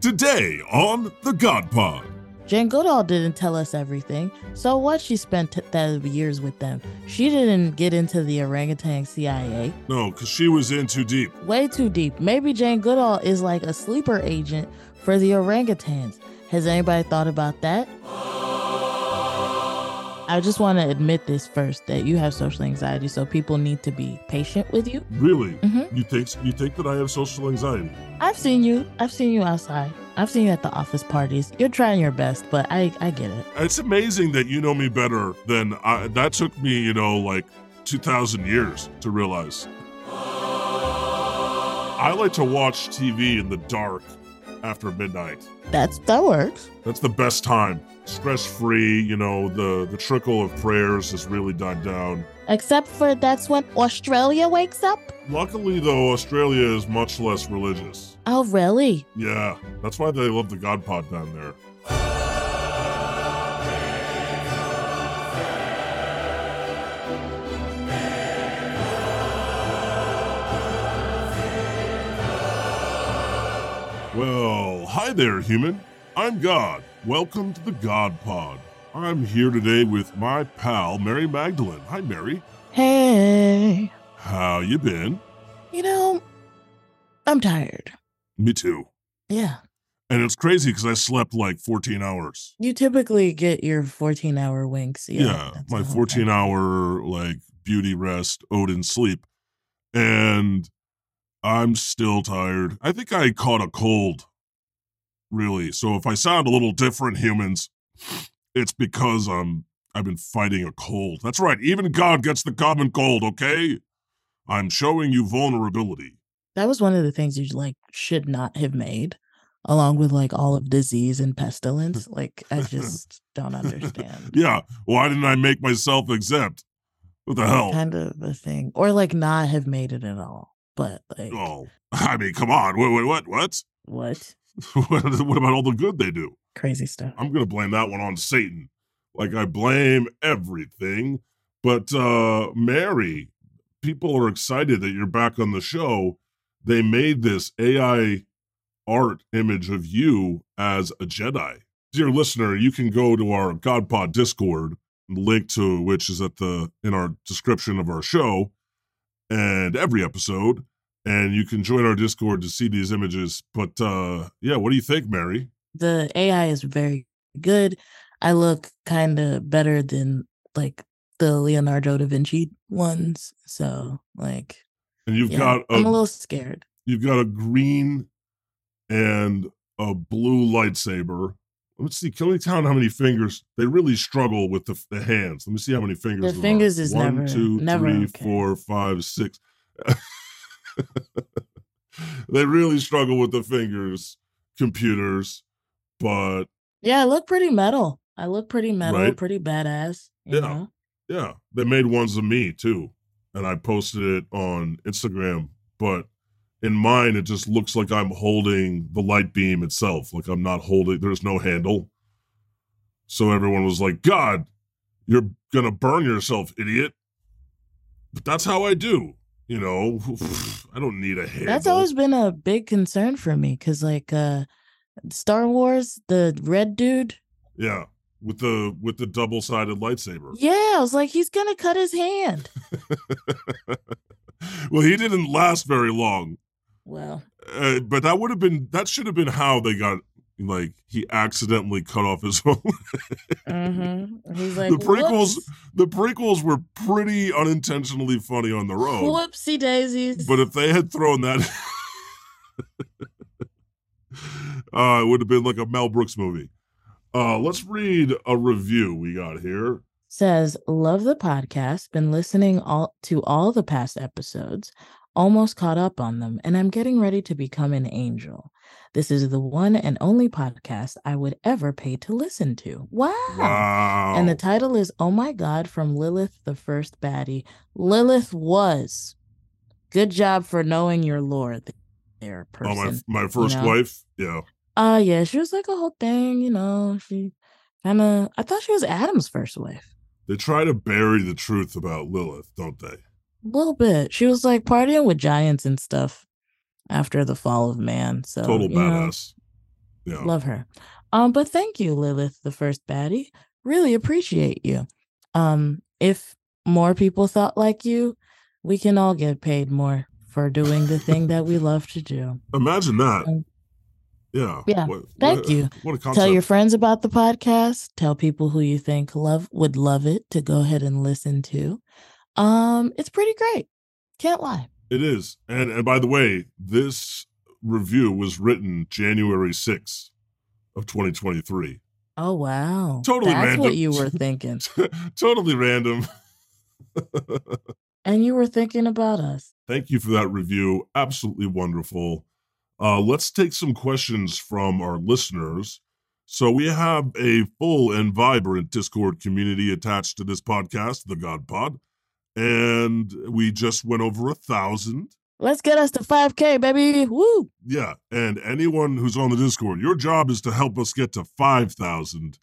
Today on The God Pod. Jane Goodall didn't tell us everything, so what she spent t- that years with them. She didn't get into the orangutan CIA. No, because she was in too deep. Way too deep. Maybe Jane Goodall is like a sleeper agent for the orangutans. Has anybody thought about that? I just want to admit this first that you have social anxiety, so people need to be patient with you. Really? Mhm. You think you think that I have social anxiety? I've seen you. I've seen you outside. I've seen you at the office parties. You're trying your best, but I I get it. It's amazing that you know me better than I, that took me, you know, like 2,000 years to realize. I like to watch TV in the dark after midnight. That's that works. That's the best time. Stress free, you know, the, the trickle of prayers has really died down. Except for that's when Australia wakes up. Luckily, though, Australia is much less religious. Oh, really? Yeah, that's why they love the God Pod down there. Well, hi there, human. I'm God. Welcome to the God Pod. I'm here today with my pal, Mary Magdalene. Hi, Mary. Hey. How you been? You know, I'm tired. Me too. Yeah. And it's crazy because I slept like 14 hours. You typically get your 14 hour winks. Yeah. Yeah, my 14 thing. hour like beauty rest, Odin sleep. And I'm still tired. I think I caught a cold, really. So if I sound a little different, humans, it's because I'm I've been fighting a cold. That's right. Even God gets the common cold, okay? I'm showing you vulnerability. That was one of the things you like should not have made, along with like all of disease and pestilence. Like, I just don't understand. Yeah. Why didn't I make myself exempt? What the hell? Kind of a thing. Or like not have made it at all. But like, Oh, I mean, come on. Wait, wait, what? What? what? what about all the good they do? Crazy stuff. I'm gonna blame that one on Satan. Like I blame everything. But uh Mary, people are excited that you're back on the show. They made this AI art image of you as a Jedi. Dear listener, you can go to our GodPod Discord, link to which is at the in our description of our show and every episode. And you can join our Discord to see these images. But uh yeah, what do you think, Mary? the AI is very good. I look kind of better than like the Leonardo da Vinci ones. So like, And you've yeah, got I'm a little scared. you've got a green and a blue lightsaber. Let's see. Can we count how many fingers? They really struggle with the, the hands. Let me see how many fingers. The fingers is One, never- two, never three, okay. four, five, six. they really struggle with the fingers, computers, but Yeah, I look pretty metal. I look pretty metal, Right. pretty badass. Yeah. know? yeah, they made ones of me too, and I posted it on Instagram. But in mine, it just looks like I'm holding the light beam itself. Like I'm not holding. There's no handle. So everyone was like, "God, you're gonna burn yourself, idiot." But that's how I do. You know, I don't need a handle. That's always been a big concern for me because, like, uh, Star Wars, the red dude. yeah, with the with the double sided lightsaber. Yeah, I was like, he's gonna cut his hand. well, he didn't last very long. Well, Uh, but that would have been that should have been how they got like he accidentally cut off his own. mm-hmm. he's like the prequels "Whoops. the prequels were pretty unintentionally funny on their own. Whoopsie daisies. But if they had thrown that uh it would have been like a Mel Brooks movie. Uh let's read a review we got here. says, Love the podcast, been listening all to all the past episodes, almost caught up on them, and I'm getting ready to become an angel. This is the one and only podcast I would ever pay to listen to. Wow. Wow. And the title is Oh My God from Lilith, the First Baddie. Lilith was. Good job for knowing your lore there, oh, my my first know? wife. Yeah. Uh yeah, she was like a whole thing, you know. She kind of I thought she was Adam's first wife. They try to bury the truth about Lilith, don't they? A little bit. She was like partying with giants and stuff after the fall of man. So Total you know, badass. Yeah. Love her. Um, but thank you, Lilith, the first baddie. Really appreciate you. Um, if more people thought like you, we can all get paid more for doing the thing that we love to do. Imagine that. Um, yeah. yeah. What, Thank what, you. What. Tell your friends about the podcast. Tell people who you think love would love it to go ahead and listen to. Um, it's pretty great. Can't lie. It is. And and by the way, this review was written January 6th of 2023. Oh wow. Totally random. That's random. what you were thinking. totally random. and you were thinking about us. Thank you for that review. Absolutely wonderful. Uh, let's take some questions from our listeners. So we have a full and vibrant Discord community attached to this podcast, the God Pod, and we just went over a thousand. Let's get us to 5K, baby. Woo. Yeah, and anyone who's on the Discord, your job is to help us get to five thousand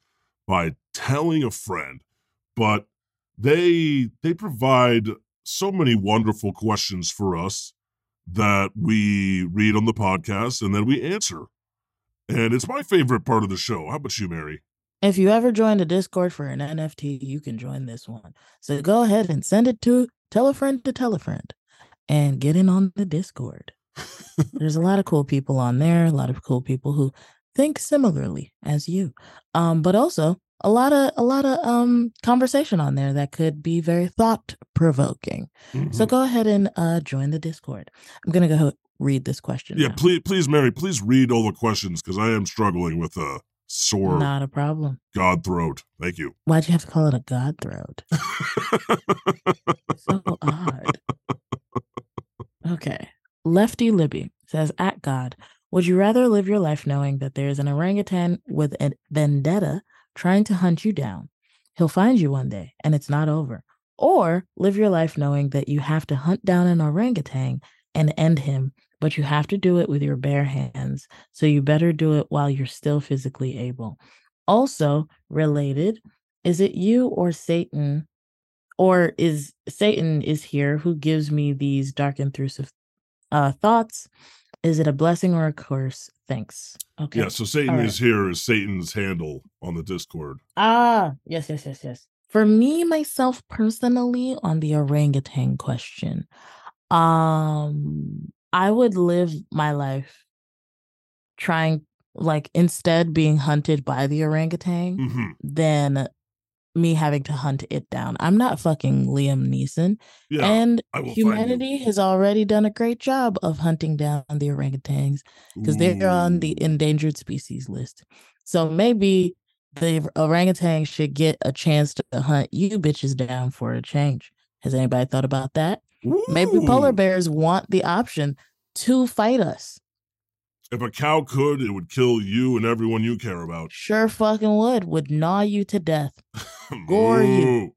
by telling a friend. But they they provide so many wonderful questions for us that we read on the podcast and then we answer. And it's my favorite part of the show. How about you, Mary? If you ever joined a Discord for an NFT, you can join this one. So go ahead and send it to tell a friend to tell a friend and get in on the Discord. There's a lot of cool people on there, a lot of cool people who think similarly as you. Um, but also a lot of a lot of um conversation on there that could be very thought provoking. So Mhm. go ahead and uh join the Discord. I'm gonna go read this question. yeah, now. please, please, Mary, please read all the questions because I am struggling with a sore Not a problem. god throat. Thank you. Why'd you have to call it a god throat? so odd. Okay. Lefty Libby says, At God, would you rather live your life knowing that there is an orangutan with a vendetta trying to hunt you down? He'll find you one day and it's not over. Or live your life knowing that you have to hunt down an orangutan and end him, but you have to do it with your bare hands. So you better do it while you're still physically able. Also, related, is it you or Satan or is Satan is here who gives me these dark intrusive uh thoughts? Is it a blessing or a curse? Thanks. Okay. Yeah, so Satan right. is here as Satan's handle on the Discord. Ah, yes, yes, yes, yes. For me, myself personally, on the orangutan question, um, I would live my life trying like instead being hunted by the orangutan hmm than me having to hunt it down. I'm not fucking Liam Neeson. Yeah, and I will find you. humanity has already done a great job of hunting down the orangutans because they're on the endangered species list. So maybe the orangutan should get a chance to hunt you bitches down for a change. Has anybody thought about that? Maybe polar bears want the option to fight us. If a cow could, it would kill you and everyone you care about. Sure fucking would, would gnaw you to death. Gore you.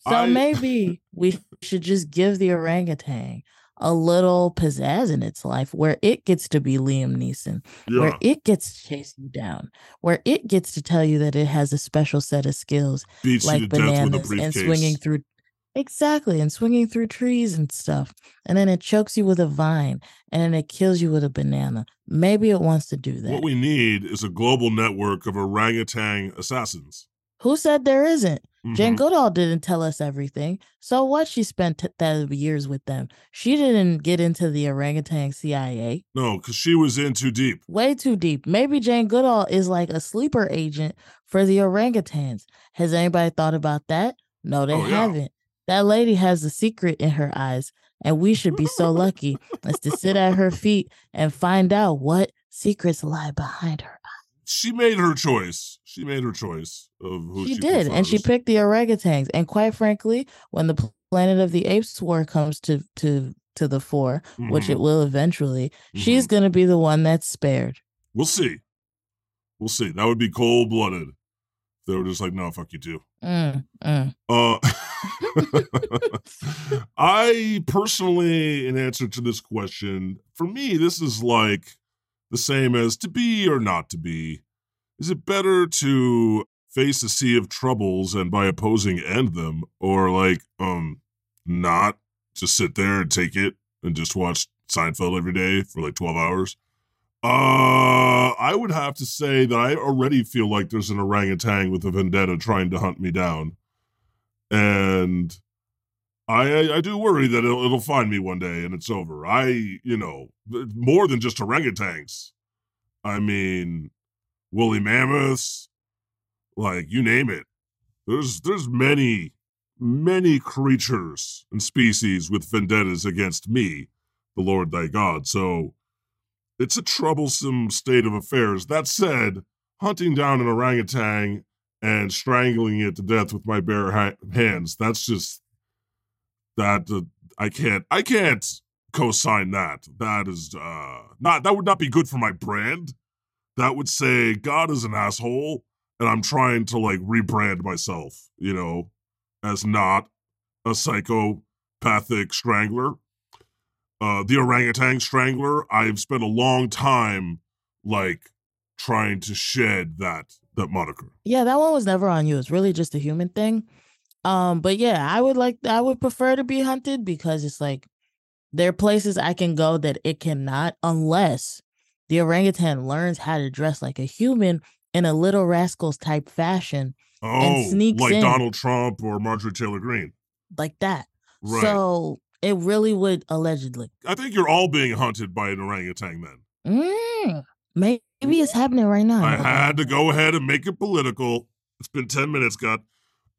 So I- maybe we should just give the orangutan a little pizzazz in its life where it gets to be Liam Neeson, Yeah, where it gets to chase you down, where it gets to tell you that it has a special set of skills beats like to death with a bananas and swinging through exactly and swinging through trees and stuff and then it chokes you with a vine and then it kills you with a banana maybe it wants to do that What we need is a global network of orangutan assassins. who said there isn't Jane Mhm. Goodall didn't tell us everything. So what? She spent t- that years with them. She didn't get into the orangutan CIA. No, because she was in too deep. Way too deep. Maybe Jane Goodall is like a sleeper agent for the orangutans. Has anybody thought about that? No, they Oh, yeah. haven't. That lady has a secret in her eyes, and we should be so lucky as to sit at her feet and find out what secrets lie behind her. eyes. She made her choice. She made her choice of who she she, did, and she picked the orangutans. And quite frankly, when the Planet of the Apes war comes to to to the fore, which it Mhm. will eventually, she's Mhm. gonna be the one that's spared. We'll see. We'll see. That would be cold blooded. They were just like, no, fuck you too. Mm, mm. Uh, I personally, in answer to this question, for me, this is like the same as to be or not to be. Is it better to face a sea of troubles and by opposing end them, or like, um, not just sit there and take it and just watch Seinfeld every day for like 12 hours? Uh, I would have to say that I already feel like there's an orangutan with a vendetta trying to hunt me down, and I I do worry that it'll, it'll find me one day and it's over. I you know more than just orangutans. I mean, woolly mammoths, like you name it. There's there's many many creatures and species with vendettas against me, the Lord thy God. So it's a troublesome state of affairs. That said, hunting down an orangutan and strangling it to death with my bare ha- hands, that's just that uh, I can't I can't co-sign that. That is uh not that would not be good for my brand. That would say God is an asshole and I'm trying to like rebrand myself, you know, as not a psychopathic strangler uh, the orangutan strangler, I've spent a long time like trying to shed that that moniker. Yeah, that one was never on you. It's really just a human thing. Um, but yeah, I would like I would prefer to be hunted because it's like there are places I can go that it cannot unless the orangutan learns how to dress like a human in a little rascals type fashion Oh, and sneaks like in Donald Trump or Marjorie Taylor Greene. like that. Right. So it really would allegedly. I think you're all being hunted by an orangutan then. Mm, maybe it's happening right now. I had to go ahead and make it political. It's been 10 minutes, God.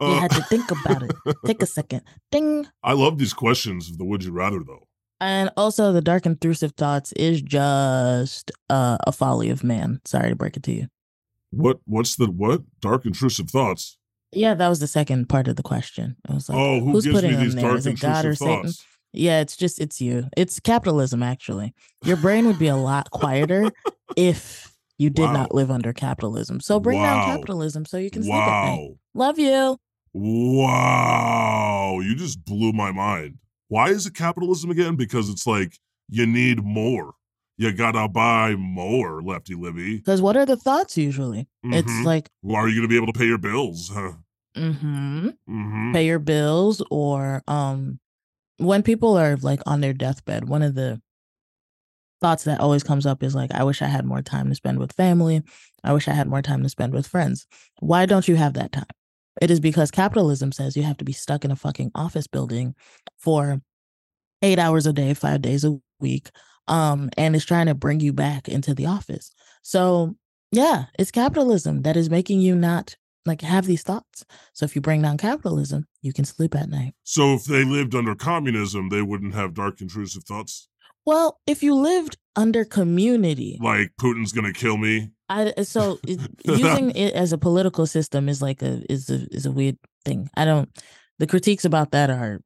You Uh, had to think about it. Take a second. Ding. I love these questions of the would you rather though. And also, the dark intrusive thoughts is just uh, a folly of man. Sorry to break it to you. What what's the what? Dark intrusive thoughts. Yeah, that was the second part of the question. It was like, oh, who who's gives putting them these there? dark Is it God or Satan? thoughts? yeah, it's just it's you. It's capitalism. Actually, your brain would be a lot quieter if you did Wow. not live under capitalism. So bring Wow. down capitalism so you can sleep at night. Wow. Love you. Wow. You just blew my mind. Why is it capitalism again? Because it's like you need more. You gotta buy more, lefty libby. Because what are the thoughts usually? It's Mhm. like, Well, are you gonna be able to pay your bills? Huh? mm-hmm. Mm-hmm. pay your bills or um when people are like on their deathbed one of the thoughts that always comes up is like i wish i had more time to spend with family i wish i had more time to spend with friends why don't you have that time it is because capitalism says you have to be stuck in a fucking office building for 8 hours a day 5 days a week um and it's trying to bring you back into the office so yeah it's capitalism that is making you not like have these thoughts so if you bring down capitalism, you can sleep at night. So if they lived under communism, they wouldn't have dark intrusive thoughts. Well, if you lived under community, Like Putin's gonna kill me. I so it, using it as a political system is like a is a is a weird thing. I don't. The critiques about that are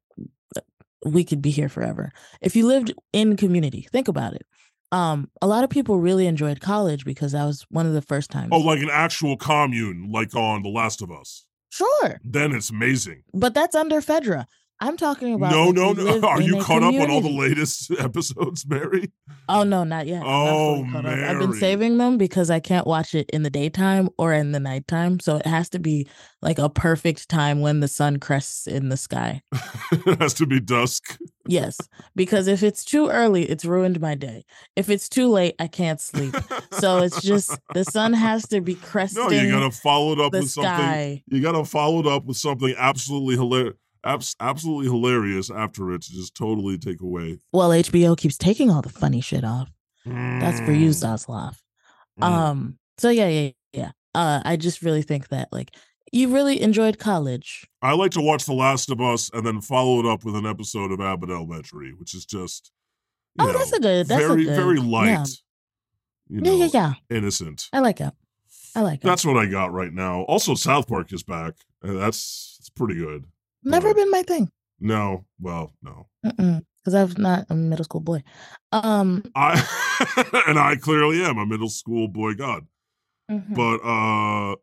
we could be here forever. If you lived in community, think about it. Um, a lot of people really enjoyed college because that was one of the first times. Oh, like an actual commune, like on The Last of Us. sure, Then it's amazing. but that's under Fedra. I'm talking about no, like, no, no. Are you caught up on all the latest episodes, Mary? Oh no, not yet. Not Oh, up. I've been saving them because I can't watch it in the daytime or in the nighttime. So it has to be like a perfect time when the sun crests in the sky. it has to be dusk. Yes, because if it's too early, it's ruined my day. If it's too late, I can't sleep. So it's just the sun has to be cresting no, you gotta follow it up with something. You gotta follow it up with something absolutely hilarious, abs- absolutely hilarious after it to just totally take away. Well, HBO keeps taking all the funny shit off. That's for you, Mm, Zaslav. mm. Um. So yeah, yeah, yeah. Uh, I just really think that like you really enjoyed college. I like to watch The Last of Us and then follow it up with an episode of Abbott Elementary, which is just you Oh, that's a good. That's very a good. very light. Yeah. You yeah, know, yeah, yeah. innocent. I like it. I like it. That's what I got right now. Also, South Park is back. and that's it's pretty good. Never been my thing. No, well, no. Because I'm not a middle school boy. Um. I and I clearly am a middle school boy god. mhm. But uh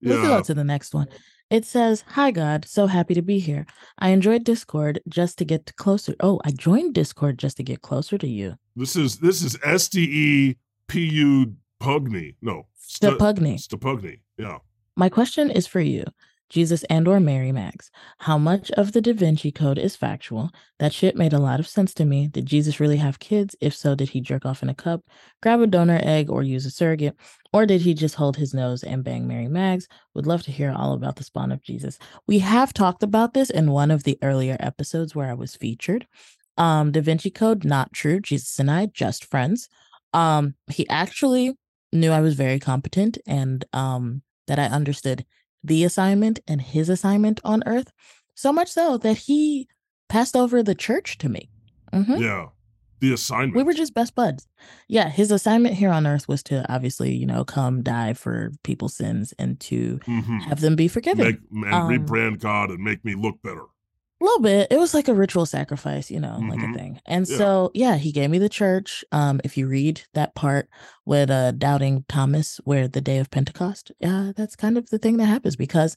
yeah. go to the next one. It says, Hi, God. So happy to be here. I enjoyed Discord just to get closer. Oh, I joined Discord just to get closer to you. This is this is S T E P U Pugny. No. Stepugny. Stepugny. Yeah. My question is for you. Jesus and or Mary Mags. How much of the Da Vinci Code is factual? That shit made a lot of sense to me. Did Jesus really have kids? If so, did he jerk off in a cup, grab a donor egg, or use a surrogate? Or did he just hold his nose and bang Mary Mags? Would love to hear all about the spawn of Jesus. We have talked about this in one of the earlier episodes where I was featured. Um, Da Vinci Code, not true. Jesus and I, just friends. Um, he actually knew I was very competent and um that I understood the assignment and his assignment on earth. So much so that he passed over the church to me. Mhm. Yeah. The assignment. We were just best buds. Yeah, his assignment here on earth was to obviously, you know, come die for people's sins and to Mhm. have them be forgiven. Make, and Um, rebrand God and make me look better. A little bit. It was like a ritual sacrifice, you know, like Mhm. a thing. And Yeah. so, yeah, he gave me the church. Um, if you read that part with uh doubting Thomas, where the day of Pentecost, uh, that's kind of the thing that happens because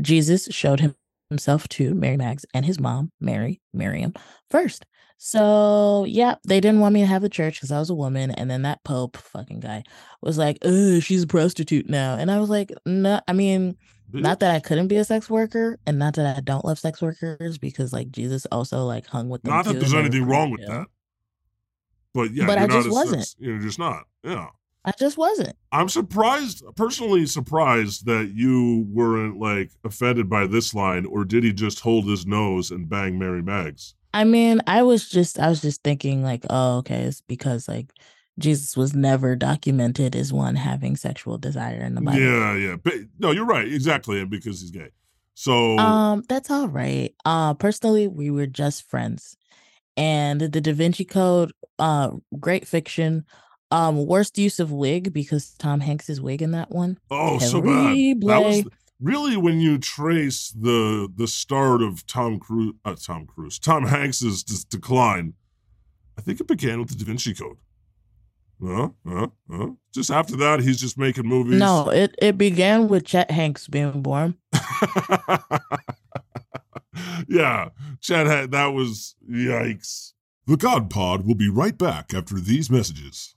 Jesus showed him himself to Mary Mags and his mom, Mary, Miriam, first. So yeah, they didn't want me to have the church because I was a woman, and then that Pope fucking guy was like, "Oh, she's a prostitute now," and I was like, "No, I mean, not that I couldn't be a sex worker, and not that I don't love sex workers, because like Jesus also like hung with them. Not that there's and they were anything wrong with that. But yeah, But I just wasn't. sex- You're just not. Yeah. I just wasn't. I'm surprised, personally surprised that you weren't like offended by this line, or did he just hold his nose and bang Mary Mags? I mean, I was just I was just thinking like, oh, okay, it's because like Jesus was never documented as one having sexual desire in the Bible. Yeah, yeah. But no, you're right. Exactly. Because he's gay. So Um, that's all right. Uh, personally, we were just friends, and the Da Vinci Code, uh, great fiction. Um, worst use of wig because Tom Hanks is wig in that one. oh so bad. That was really when you trace the the start of Tom Cruise uh, Tom Cruise, Tom Hanks's dis- decline. I think it began with the Da Vinci Code. Huh? Huh? Huh? Just after that, he's just making movies. No, it it began with Chet Hanks being born. yeah, Chet, that was yikes. The God Pod will be right back after these messages.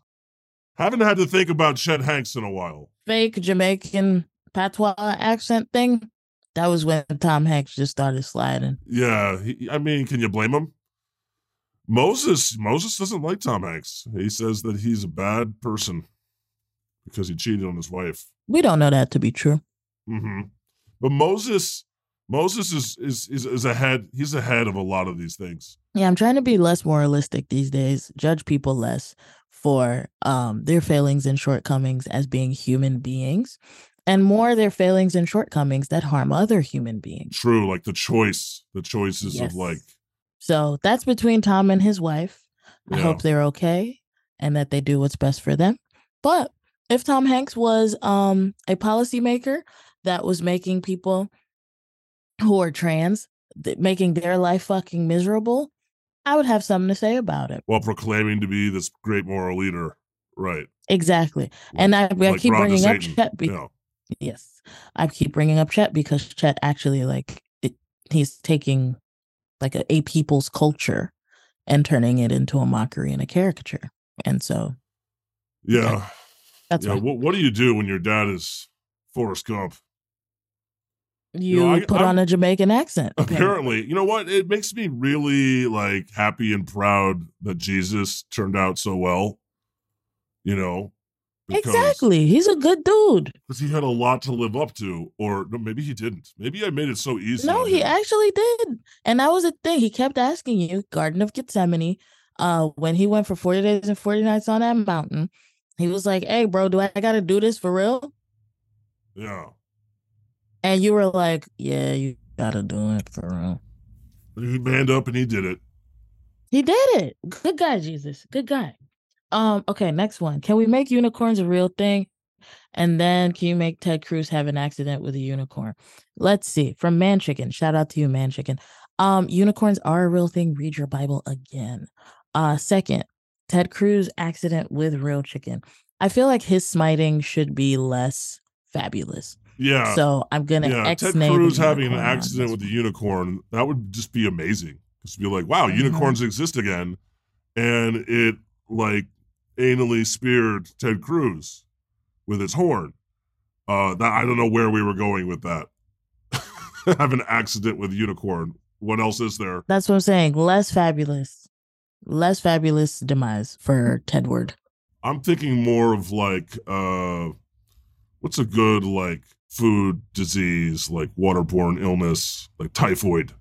Haven't had to think about Chet Hanks in a while. Fake Jamaican patois accent thing. That was when Tom Hanks just started sliding. Yeah, he, I mean, can you blame him? Moses Moses doesn't like Tom Hanks. He says that he's a bad person because he cheated on his wife. We don't know that to be true. hmm But Moses Moses is is is is ahead. He's ahead of a lot of these things. Yeah, I'm trying to be less moralistic these days, judge people less for um their failings and shortcomings as being human beings and more their failings and shortcomings that harm other human beings. True, like the choice, the choices Yes. of like So that's between Tom and his wife. I Yeah. hope they're okay and that they do what's best for them. But if Tom Hanks was um a policymaker that was making people who are trans th- making their life fucking miserable, I would have something to say about it. while proclaiming to be this great moral leader. Right. Exactly. And I, I Like keep Rod bringing up Chet. Be- Yeah. Yes, I keep bringing up Chet because Chet actually like it, he's taking like a, a people's culture and turning it into a mockery and a caricature. And so Yeah. that's yeah. What, what do you do when your dad is Forrest Gump? you know, I- put I'm- on a Jamaican accent. Apparently, you know what? It makes me really like happy and proud that Jesus turned out so well. You know, Exactly. He's a good dude. because he had a lot to live up to, or no, maybe he didn't. Maybe I made it so easy. No, he actually did. And that was the thing. He kept asking you, Garden of Gethsemane, uh, when he went for 40 days and 40 nights on that mountain, he was like, Hey, bro, do I gotta do this for real? Yeah. And you were like, Yeah, you gotta do it for real. And he manned up and he did it. He did it. Good guy, Jesus. Good guy. Um, okay, next one. Can we make unicorns a real thing? And then can you make Ted Cruz have an accident with a unicorn? Let's see. From Man Chicken. Shout out to you, Man Chicken. Um, unicorns are a real thing. Read your Bible again. Uh, second, Ted Cruz accident with real chicken. I feel like his smiting should be less fabulous. Yeah. so I'm gonna yeah. X Ted Cruz having an accident with a unicorn, that would just be amazing. Just be like, wow, Mhm. unicorns exist again. And it like anally speared Ted Cruz with its horn. Uh that I don't know where we were going with that. have an accident with unicorn. What else is there? That's what I'm saying. Less fabulous. Less fabulous demise for Tedward. I'm thinking more of like uh what's a good like food disease, like waterborne illness, like typhoid.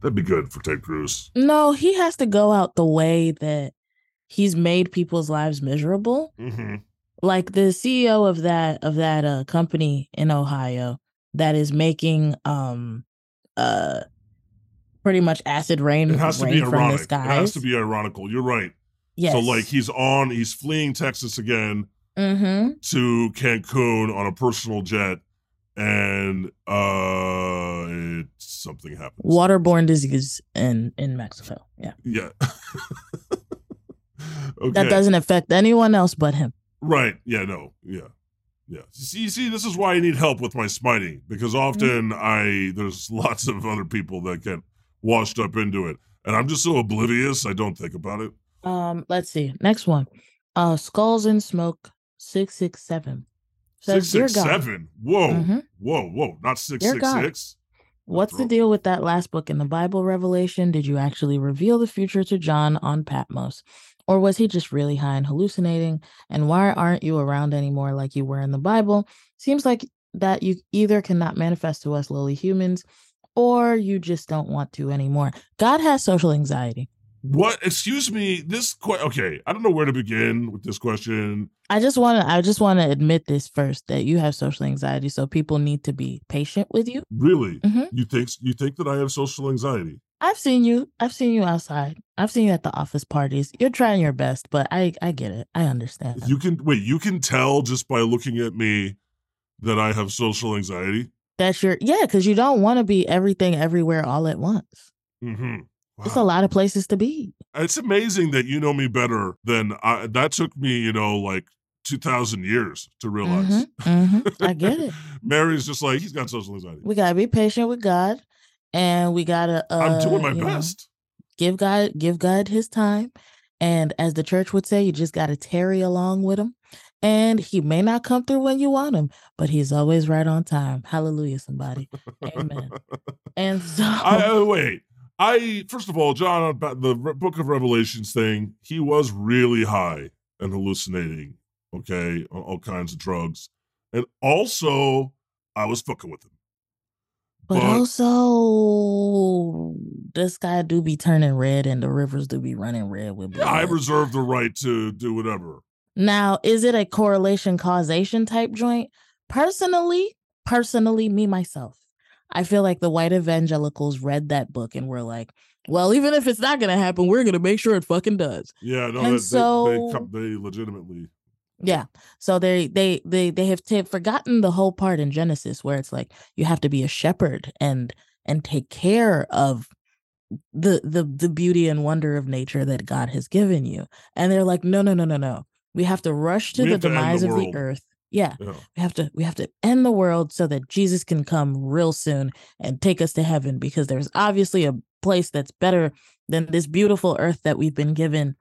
That'd be good for Ted Cruz. No, he has to go out the way that he's made people's lives miserable. Mm-hmm. Like the CEO of that of that uh company in Ohio that is making um uh pretty much acid rain, It has to be ironic. It has to be ironical. You're right. yes. So like he's on, he's fleeing Texas again mm-hmm. to Cancun on a personal jet, and uh it, something happens. waterborne disease in in Mexico. Yeah. Yeah. okay. That doesn't affect anyone else but him. Right. Yeah. No. Yeah. Yeah. See, you see, this is why I need help with my smiting because often I there's lots of other people that get washed up into it, and I'm just so oblivious. I don't think about it. Um, let's see. Next one. Uh Skulls and Smoke 667. Says, Six Dear six God, seven. Whoa. Mhm. Whoa. Whoa. Not six Dear six God. six. What's the deal with that last book in the Bible, Revelation? Did you actually reveal the future to John on Patmos? Or was he just really high and hallucinating? And why aren't you around anymore like you were in the Bible? Seems like that you either cannot manifest to us lowly humans or you just don't want to anymore. God has social anxiety. What? Excuse me. This que- okay. I don't know where to begin with this question. I just want to I just want to admit this first that you have social anxiety so people need to be patient with you. Really? Mhm. You think you think that I have social anxiety? I've seen you. I've seen you outside. I've seen you at the office parties. You're trying your best, but I I get it. I understand. You can wait. You can tell just by looking at me that I have social anxiety. That's your yeah, because you don't want to be everything everywhere all at once. Mm-hmm. It's a lot of places to be. It's amazing that you know me better than I. That took me, you know, like two thousand years to realize. Mhm, mhm. I get it. Mary's just like he's got social anxiety. We gotta be patient with God, and we gotta. Uh, I'm doing my know, best. give God give God His time, and as the church would say, you just gotta tarry along with Him. And he may not come through when you want him, but he's always right on time. Hallelujah, somebody. Amen. And so I uh, wait. I first of all, John, about the Re- Book of Revelations thing, he was really high and hallucinating. Okay, on all kinds of drugs, and also I was fucking with him. But also, this guy do be turning red, and the rivers do be running red with blood. I reserve the right to do whatever. now, is it a correlation causation type joint? Personally, personally, me myself, I feel like the white evangelicals read that book and were like, "Well, even if it's not gonna happen, we're gonna make sure it fucking does." Yeah, no, And that, so- they, they, they legitimately. Yeah. So they they they they have t- forgotten the whole part in Genesis where it's like you have to be a shepherd and and take care of the the the beauty and wonder of nature that God has given you. And they're like, no, no, no, no, no. We have to rush to We the to end the demise of the earth. Yeah, Yeah. we have to we have to end the world so that Jesus can come real soon and take us to heaven because there's obviously a place that's better than this beautiful earth that we've been given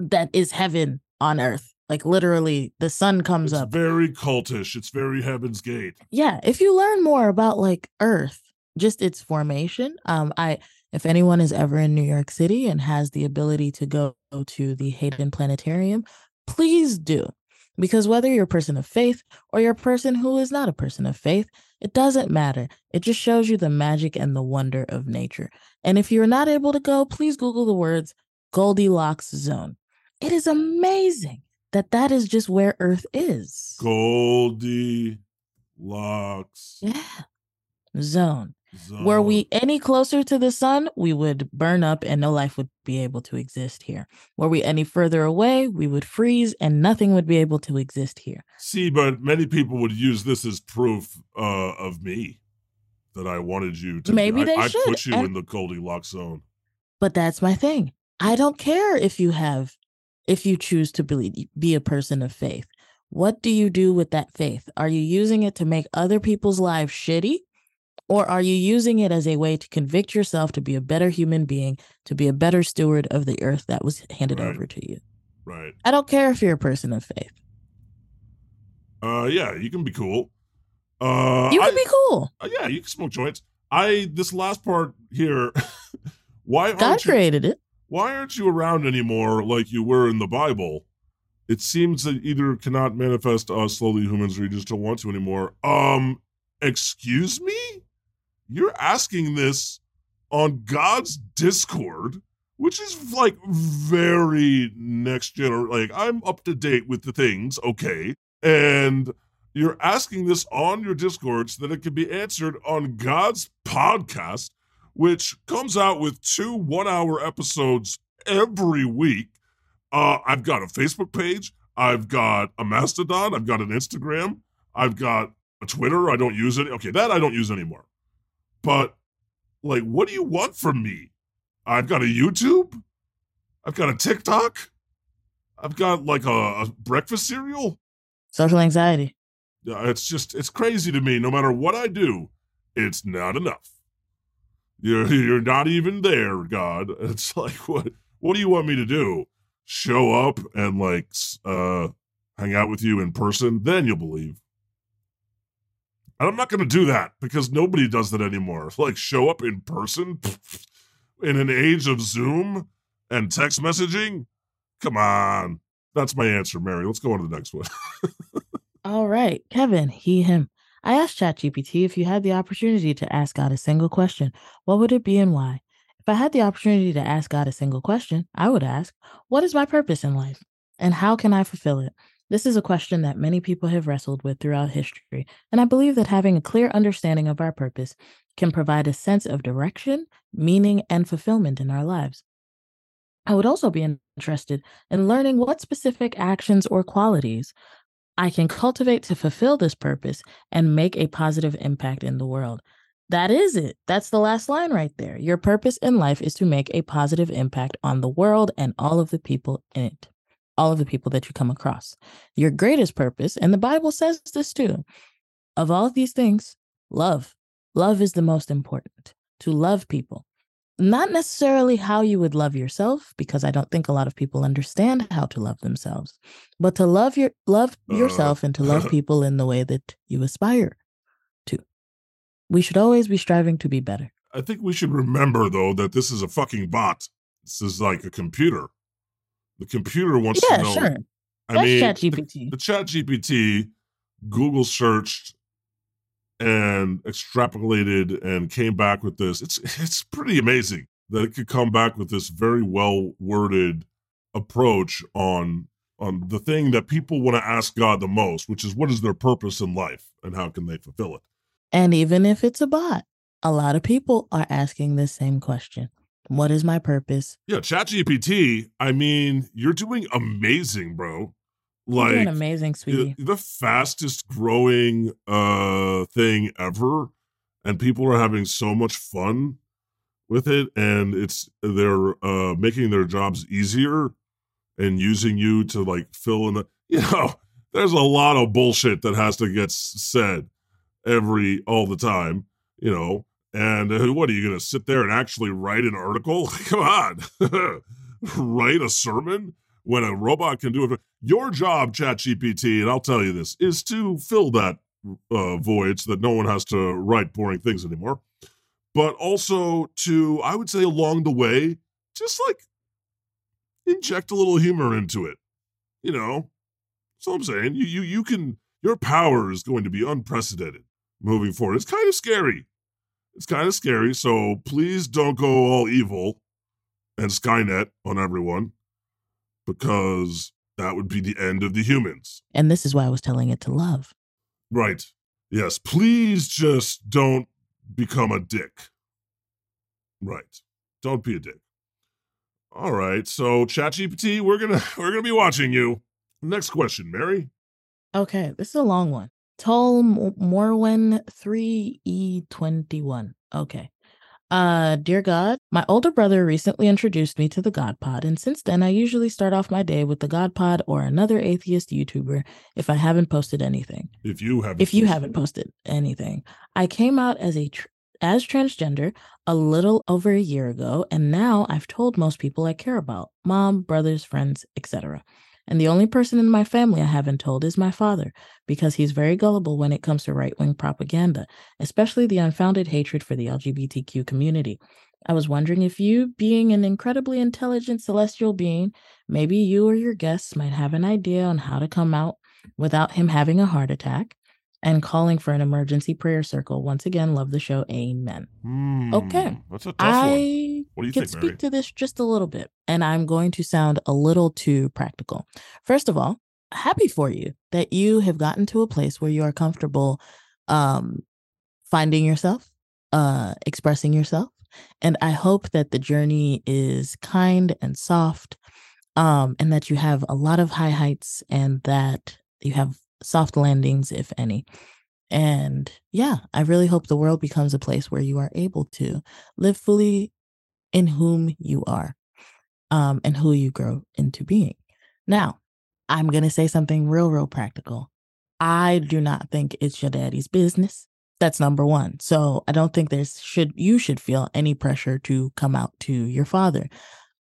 that is heaven on earth. Like literally the sun comes It's up. very cultish. It's very Heaven's Gate. yeah, if you learn more about like earth, just its formation, um I if anyone is ever in New York City and has the ability to go to the Hayden Planetarium, please do. Because whether you're a person of faith or you're a person who is not a person of faith, it doesn't matter. It just shows you the magic and the wonder of nature. And if you're not able to go, please Google the words Goldilocks Zone. It is amazing that that is just where Earth is. Goldilocks. Yeah. Zone. Zone. Were we any closer to the sun, we would burn up and no life would be able to exist here. Were we any further away, we would freeze and nothing would be able to exist here. See, but many people would use this as proof uh, of me that I wanted you to. Maybe I, they I should, put you and- in the Goldilocks zone. But that's my thing. I don't care if you have, if you choose to be, be a person of faith. What do you do with that faith? Are you using it to make other people's lives shitty? Or are you using it as a way to convict yourself to be a better human being, to be a better steward of the earth that was handed Right. over to you? Right. I don't care if you're a person of faith. Uh, yeah, you can be cool. Uh, You can I- be cool. uh, yeah, you can smoke joints. I this last part here. why God aren't you, created it. why aren't you around anymore like you were in the Bible? It seems that either cannot manifest us slowly humans or you just don't want to anymore. Um, excuse me? You're asking this on God's Discord, which is like very next gen like I'm up to date with the things, okay. And you're asking this on your Discord so that it can be answered on God's podcast, which comes out with two one hour episodes every week. Uh, I've got a Facebook page. I've got a Mastodon. I've got an Instagram. I've got a Twitter. I don't use it. Okay, that I don't use anymore. But, like, what do you want from me? I've got a YouTube. I've got a TikTok. I've got, like, a, a breakfast cereal. Social anxiety. Yeah, it's just it's crazy to me. No matter what I do, it's not enough. You're you're not even there, God. It's like what what do you want me to do? Show up and like uh hang out with you in person, then you'll believe. And I'm not going to do that because nobody does that anymore. Like show up in person in an age of Zoom and text messaging. Come on. That's my answer, Mary. Let's go on to the next one. All right, Kevin, he, him. I asked ChatGPT if you had the opportunity to ask God a single question, what would it be and why? If I had the opportunity to ask God a single question, I would ask, What is my purpose in life? And how can I fulfill it? This is a question that many people have wrestled with throughout history, and I believe that having a clear understanding of our purpose can provide a sense of direction, meaning, and fulfillment in our lives. I would also be interested in learning what specific actions or qualities I can cultivate to fulfill this purpose and make a positive impact in the world. That is it. That's the last line right there. Your purpose in life is to make a positive impact on the world and all of the people in it, all of the people that you come across. Your greatest purpose, and the Bible says this too, of all of these things, love. Love is the most important. To love people. Not necessarily how you would love yourself, because I don't think a lot of people understand how to love themselves but to love your love Uh. yourself and to love people in the way that you aspire to. We should always be striving to be better. I think we should remember though that this is a fucking bot. This is like a computer. The computer wants yeah, to know. sure. I That's mean, ChatGPT. the Chat GPT, Google searched and extrapolated and came back with this. It's it's pretty amazing that it could come back with this very well worded approach on on the thing that people want to ask God the most, which is what is their purpose in life and how can they fulfill it. And even if it's a bot, a lot of people are asking the same question. What is my purpose? Yeah, ChatGPT. I mean, you're doing amazing, bro. You're Like doing amazing, sweetie. the, the fastest growing uh thing ever, and people are having so much fun with it, and it's they're uh making their jobs easier and using you to like fill in the you know there's a lot of bullshit that has to get said every all the time you know and uh, what are you gonna sit there and actually write an article come on write a sermon when a robot can do it your job ChatGPT, and i'll tell you this is to fill that uh, void so that no one has to write boring things anymore but also to i would say along the way just like inject a little humor into it. You know, so I'm saying. You you you can your power is going to be unprecedented moving forward. It's kind of scary. It's kind of scary. So please don't go all evil and Skynet on everyone because that would be the end of the humans. and this is why I was telling it to love. Right. Yes. Please just don't become a dick. Right. Don't be a dick. All right. So ChatGPT, we're gonna we're gonna be watching you. Next question, Mary. Okay, this is a long one. Mo- Morwen 3E21. Okay. Uh, dear God, my older brother recently introduced me to the God Pod, and since then I usually start off my day with the God Pod or another atheist YouTuber if I haven't posted anything. If you have If you haven't posted anything, I came out as a tr- as transgender a little over a year ago, and now I've told most people I care about, mom, brothers, friends, etc. And the only person in my family I haven't told is my father, because he's very gullible when it comes to right wing propaganda, especially the unfounded hatred for the LGBTQ community. I was wondering if you, being an incredibly intelligent celestial being, maybe you or your guests might have an idea on how to come out without him having a heart attack and calling for an emergency prayer circle. Once again, love the show. Amen. Hmm, Okay. That's a tough I one. What do you can think, speak Mary? to this just a little bit, and I'm going to sound a little too practical. First of all, happy for you that you have gotten to a place where you are comfortable um, finding yourself, uh, expressing yourself. And I hope that the journey is kind and soft, um, and that you have a lot of high heights and that you have soft landings, if any. And yeah, I really hope the world becomes a place where you are able to live fully in whom you are um, and who you grow into being. Now, I'm going to say something real, real practical. I do not think it's your daddy's business. That's number one. So I don't think there's should you should feel any pressure to come out to your father.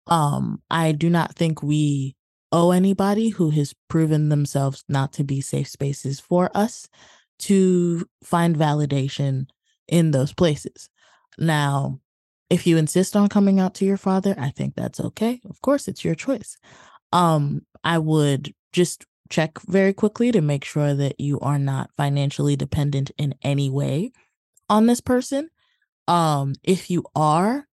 Um, I do not think we owe anybody who has proven themselves not to be safe spaces for us to find validation in those places. Now, if you insist on coming out to your father, I think that's okay. Of course, it's your choice. Um, I would just check very quickly to make sure that you are not financially dependent in any way on this person. Um, if you are,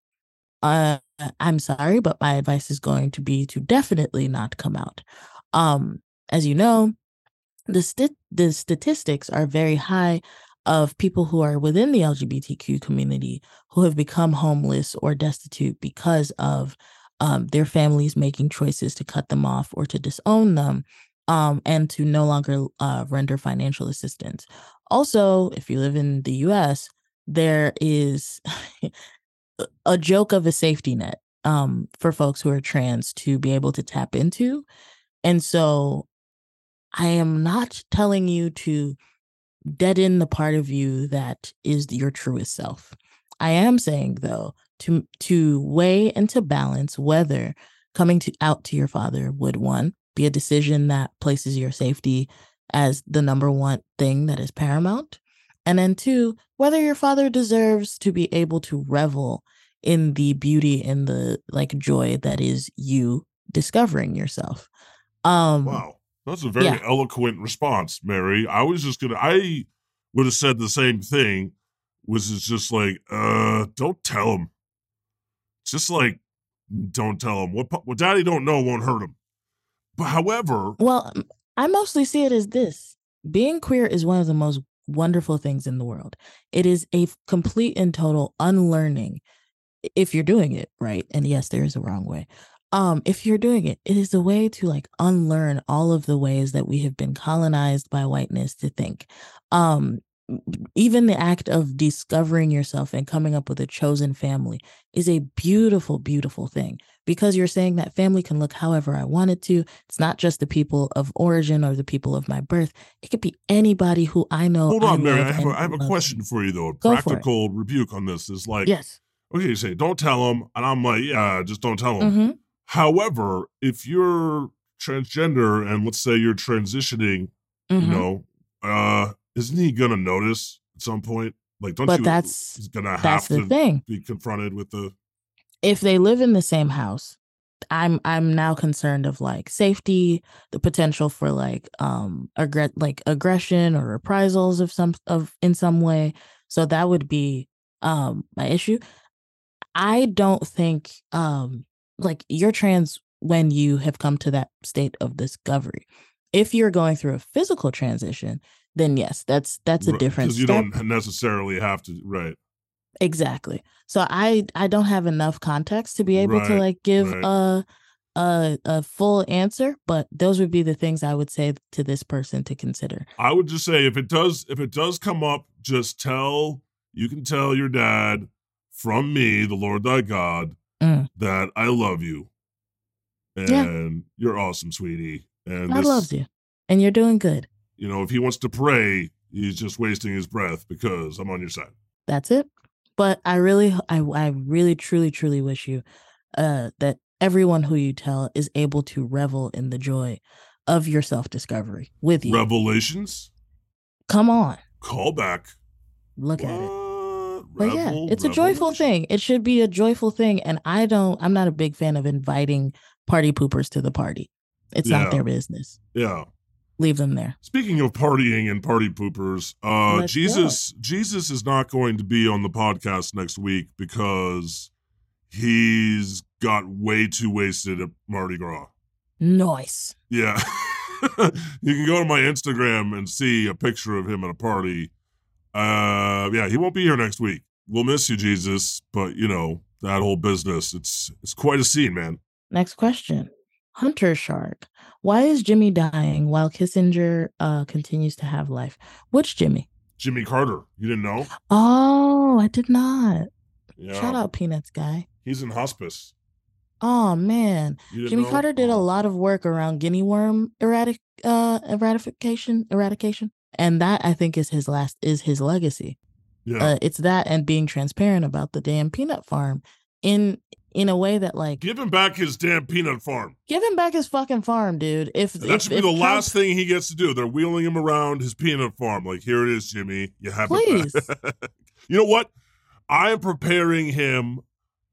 uh, I'm sorry, but my advice is going to be to definitely not come out. Um, as you know, the st- the statistics are very high of people who are within the LGBTQ community who have become homeless or destitute because of um, their families making choices to cut them off or to disown them um, and to no longer uh, render financial assistance. Also, if you live in the US, there is a joke of a safety net um, for folks who are trans to be able to tap into. And so I am not telling you to deaden the part of you that is your truest self. I am saying though to to weigh and to balance whether coming to out to your father would one be a decision that places your safety as the number one thing that is paramount and then two whether your father deserves to be able to revel in the beauty and the like joy that is you discovering yourself um Wow. That's a very Yeah. eloquent response, Mary. I was just gonna I would have said the same thing, was it's just like, uh, don't tell him. Just like don't tell him. What what daddy don't know won't hurt him. But however, Well, I mostly see it as this being queer is one of the most wonderful things in the world. It is a complete and total unlearning if you're doing it right. And yes, there is a wrong way. Um, if you're doing it, it is a way to like unlearn all of the ways that we have been colonized by whiteness to think. Um, even the act of discovering yourself and coming up with a chosen family is a beautiful, beautiful thing because you're saying that family can look however I want it to. It's not just the people of origin or the people of my birth. It could be anybody who I know. hold I on, Mary. I have a, have a question for you though. A Go practical rebuke on this is like, Yes. okay, you say don't tell them. and I'm like, yeah, just don't tell him. hmm However, if you're transgender and let's say you're transitioning, hmm you know, uh, isn't he gonna notice at some point? Like, don't But you? that's he's gonna have that's the to thing. be confronted with the. If they live in the same house, I'm I'm now concerned of like safety, the potential for like um aggre- like aggression or reprisals of some of in some way. So that would be um my issue. I don't think um like you're trans when you have come to that state of discovery. If you're going through a physical transition, then yes, that's that's a different because you step. don't necessarily have to. Right. Exactly. So I I don't have enough context to be able to like give right. a a a full answer, but those would be the things I would say to this person to consider. I would just say if it does if it does come up, just tell you can tell your dad from me, the Lord thy God, Mm. that I love you. Yeah. And you're awesome, sweetie. And God this, loves you. And you're doing good. You know, if he wants to pray, he's just wasting his breath because I'm on your side. That's it. But I really I I really truly truly wish you uh that everyone who you tell is able to revel in the joy of your self discovery with you. Revelations? Come on. Call back. Look at it. What? But yeah, Revel- it's a joyful thing. It should be a joyful thing. And I don't, I'm not a big fan of inviting party poopers to the party. It's Yeah. not their business. Yeah. Leave them there. Speaking of partying and party poopers, uh Jesus Jesus is not going to be on the podcast next week because he's got way too wasted at Mardi Gras. Nice. Yeah. you can go to my Instagram and see a picture of him at a party. Uh yeah, he won't be here next week. We'll miss you, Jesus, but you know, that whole business, it's it's quite a scene, man. Next question. Hunter Shark. Why is Jimmy dying while Kissinger uh, continues to have life? Which Jimmy? Jimmy Carter, you didn't know? Oh, I did not. Yeah. Shout out Peanuts guy. He's in hospice. Oh man, Jimmy know? Carter did a Oh. lot of work around guinea worm erratic uh eradication eradication, and that I think is his last is his legacy. Yeah. Uh, it's that and being transparent about the damn peanut farm in in a way that like Give him back his damn peanut farm. give him back his fucking farm, dude. If That if, should be the Trump- last thing he gets to do. They're wheeling him around his peanut farm. Like, here it is, Jimmy. You have Please. you know what? I am preparing him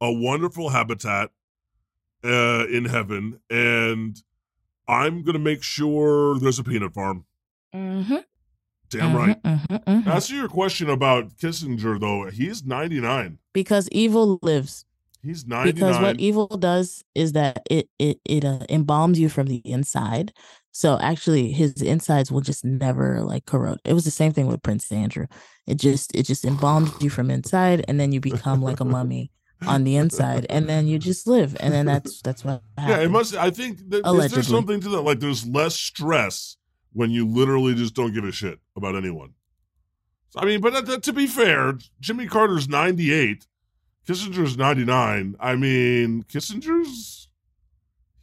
a wonderful habitat uh, in heaven, and I'm going to make sure there's a peanut farm. Mm-hmm. Damn mhm, right. mhm, mhm. Answer your question about Kissinger, though. He's 99. because evil lives. He's 99. Because what evil does is that it it it uh, embalms you from the inside. So actually, his insides will just never like corrode. It was the same thing with Prince Andrew. It just it just embalms you from inside, and then you become like a mummy on the inside, and then you just live, and then that's that's what. Yeah, it must. I think that, is there something to that? Like, there's less stress when you literally just don't give a shit about anyone. I mean, but that, that- to be fair, Jimmy Carter's 98, Kissinger's 99. I mean, Kissinger's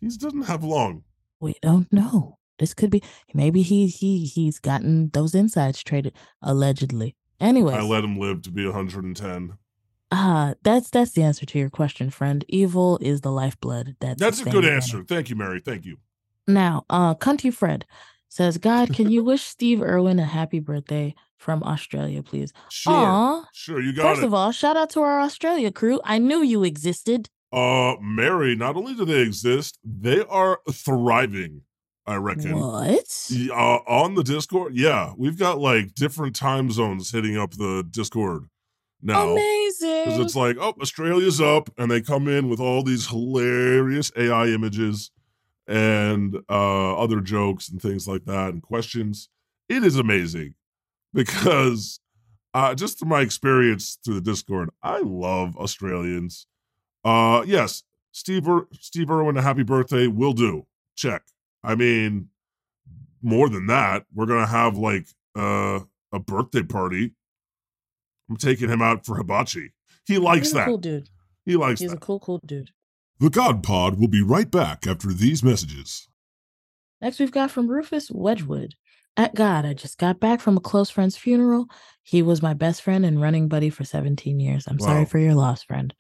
he doesn't have long. We don't know. This could be maybe he he he's gotten those insides traded allegedly. Anyway, I let him live to be 110. Ah, that's that's the answer to your question, friend. Evil is the lifeblood. That's That's a good answer. Thank you, Mary. Thank you. Now, uh, Cunty Fred says, "God, can you wish Steve Irwin a happy birthday from Australia, please?" Sure, Aw. sure, you got First it. of all, shout out to our Australia crew. I knew you existed. uh, Mary. Not only do they exist, they are thriving. I reckon. What? Uh, on the Discord, yeah, we've got like different time zones hitting up the Discord now. Amazing. Because it's like, oh, Australia's up, and they come in with all these hilarious AI images and uh, other jokes and things like that and questions. It is amazing because uh, just through my experience through the Discord, I love Australians. Uh, yes, Steve Ir- Steve Irwin, a happy birthday will do. Check. I mean, more than that, we're gonna have like uh, a birthday party. I'm taking him out for hibachi. He likes He's a that. cool dude. He likes He's a that. cool, cool dude. The God Pod will be right back after these messages. Next, we've got from Rufus Wedgwood. At God, I just got back from a close friend's funeral. He was my best friend and running buddy for 17 years. I'm Wow. sorry for your loss, friend.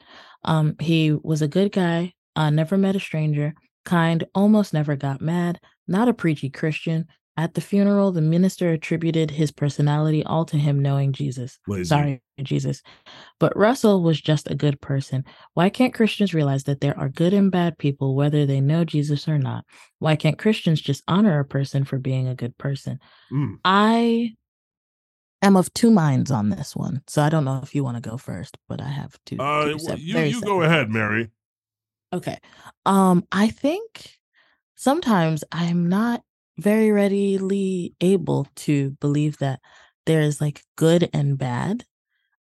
Um, he was a good guy, uh, never met a stranger, kind, almost never got mad, not a preachy Christian. At the funeral, the minister attributed his personality all to him knowing Jesus. Sorry, Jesus. But Russell was just a good person. Why can't Christians realize that there are good and bad people, whether they know Jesus or not? Why can't Christians just honor a person for being a good person? Mm. I am of two minds on this one. So I don't know if you want to go first, but I have two. Uh, two sep- you you go ahead. Mary. Okay. Um, I think sometimes I'm not very readily able to believe that there is like good and bad.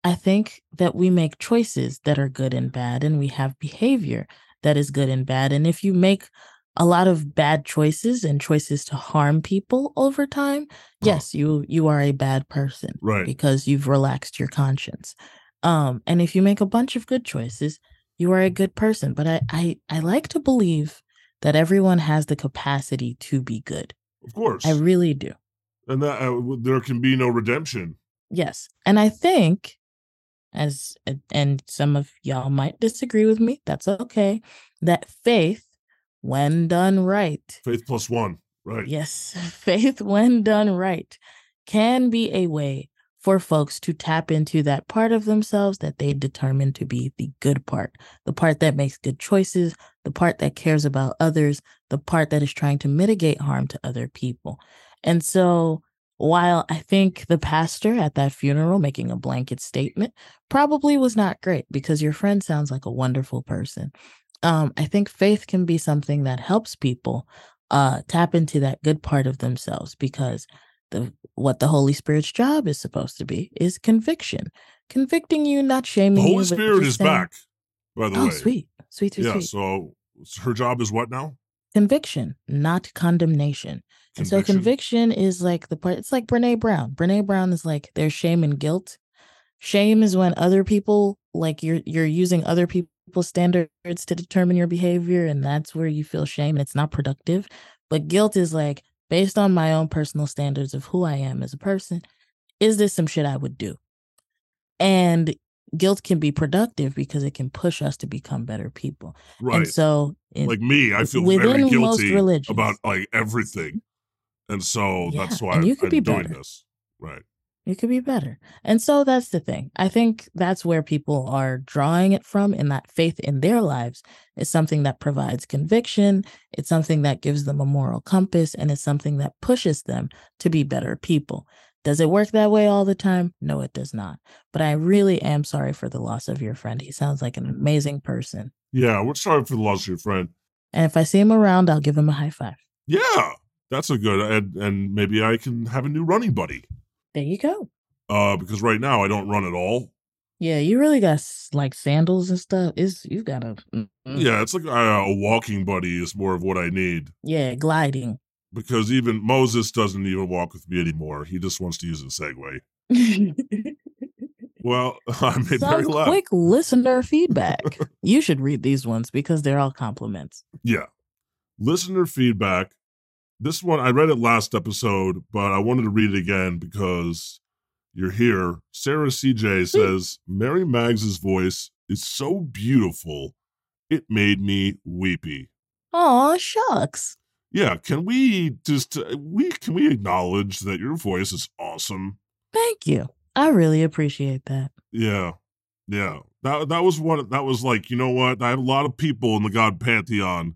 I think that we make choices that are good and bad, and we have behavior that is good and bad. And if you make a lot of bad choices and choices to harm people over time, yes, you you are a bad person Right. because you've relaxed your conscience. Um, and if you make a bunch of good choices, you are a good person. But I, I, I like to believe that everyone has the capacity to be good. Of course. I really do. and that uh, there can be no redemption. Yes. And I think, as and some of y'all might disagree with me. That's okay. That faith, when done right, faith plus one, right? Yes, faith, when done right, can be a way for folks to tap into that part of themselves that they determine to be the good part, the part that makes good choices, the part that cares about others, the part that is trying to mitigate harm to other people. And so, while I think the pastor at that funeral making a blanket statement probably was not great because your friend sounds like a wonderful person, um, I think faith can be something that helps people uh, tap into that good part of themselves because the what the Holy Spirit's job is supposed to be is conviction, convicting you, not shaming the you. Holy Spirit is saying, back, by the way. oh, way. sweet, sweet, sweet, yeah. sweet. So her job is what now? Conviction, not condemnation. And so conviction is like the part. It's like Brene Brown. Brene Brown is like there's shame and guilt. Shame is when other people like you're you're using other people's standards to determine your behavior, and that's where you feel shame, and it's not productive. But guilt is like based on my own personal standards of who I am as a person, is this some shit I would do? And guilt can be productive because it can push us to become better people. Right. And so, in, like me, I feel very guilty about like everything, and so Yeah, that's why you I'm could be doing better. this. Right. it could be better. And so that's the thing. I think that's where people are drawing it from, and that faith in their lives is something that provides conviction. It's something that gives them a moral compass, and it's something that pushes them to be better people. Does it work that way all the time? No, it does not. But I really am sorry for the loss of your friend. He sounds like an amazing person. Yeah, we're sorry for the loss of your friend. And if I see him around, I'll give him a high five. Yeah, that's a good and and maybe I can have a new running buddy. There you go. Uh, because right now I don't run at all. Yeah, you really got like sandals and stuff. Is you got a mm, mm. Yeah, it's like uh, a walking buddy is more of what I need yeah gliding. Because even Moses doesn't even walk with me anymore. He just wants to use a Segway. Well, I made Some Barry laugh. quick listener feedback. you should read these ones because they're all compliments. Yeah. Listener feedback. This one, I read it last episode, but I wanted to read it again because you're here. Sarah CJ hmm. says, Mary Mags's voice is so beautiful, it made me weepy. Oh shucks. Yeah, can we just uh, we can we acknowledge that your voice is awesome? Thank you. I really appreciate that. Yeah. Yeah. That that was one that was like, you know what? I have a lot of people in the God Pantheon.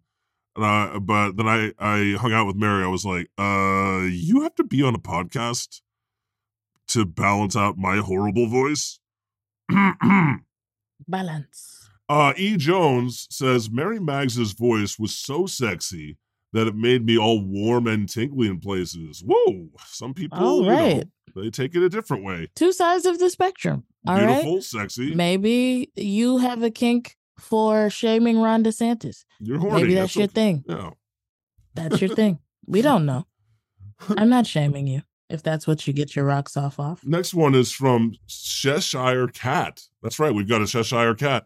And I but then I I hung out with Mary. I was like, uh, you have to be on a podcast to balance out my horrible voice. Balance. uh E. Jones says Mary Mags's voice was so sexy that it made me all warm and tingly in places. Whoa. Some people All you know, they take it a different way. Two sides of the spectrum. All right. Beautiful, sexy. Maybe you have a kink for shaming Ron DeSantis. You're horny. Maybe that's your okay. thing. Yeah. That's your thing. We don't know. I'm not shaming you if that's what you get your rocks off off. Next one is from Cheshire Cat. That's right, we've got a Cheshire Cat.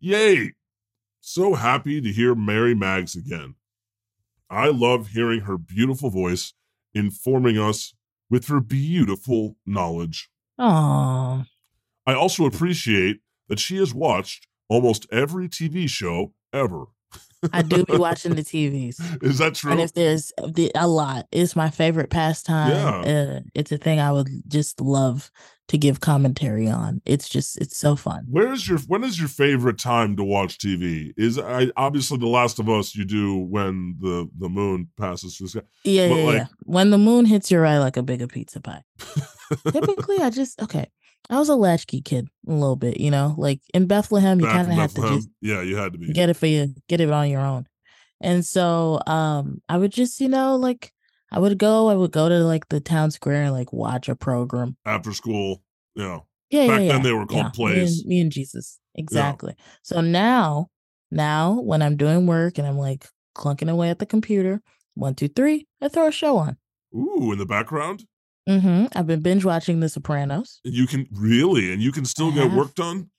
Yay! So happy to hear Mary Mags again. I love hearing her beautiful voice informing us with her beautiful knowledge. Oh, I also appreciate that she has watched almost every TV show ever. I do be watching the TVs. Is that true? And if there's the- a lot, it's my favorite pastime. Yeah. Uh, it's a thing I would just love to give commentary on. It's just, it's so fun. Where's your when is your favorite time to watch TV? Is I obviously The Last of Us you do when the the moon passes through the sky. Yeah, But, yeah, like- yeah. When the moon hits your eye like a bigger pizza pie. Typically, I just, okay. I was a latchkey kid a little bit, you know, like in Bethlehem, you kind of have to just yeah, you had to be. get it for you get it on your own and so um i would just you know like i would go i would go to like the town square and like watch a program after school. Yeah. yeah Back yeah, then yeah. they were called yeah. me plays. and, me and jesus exactly so now now when i'm doing work and i'm like clunking away at the computer one two three i throw a show on Ooh, in the background, mm-hmm i've been binge watching the sopranos you can really, and you can still I get have. work done.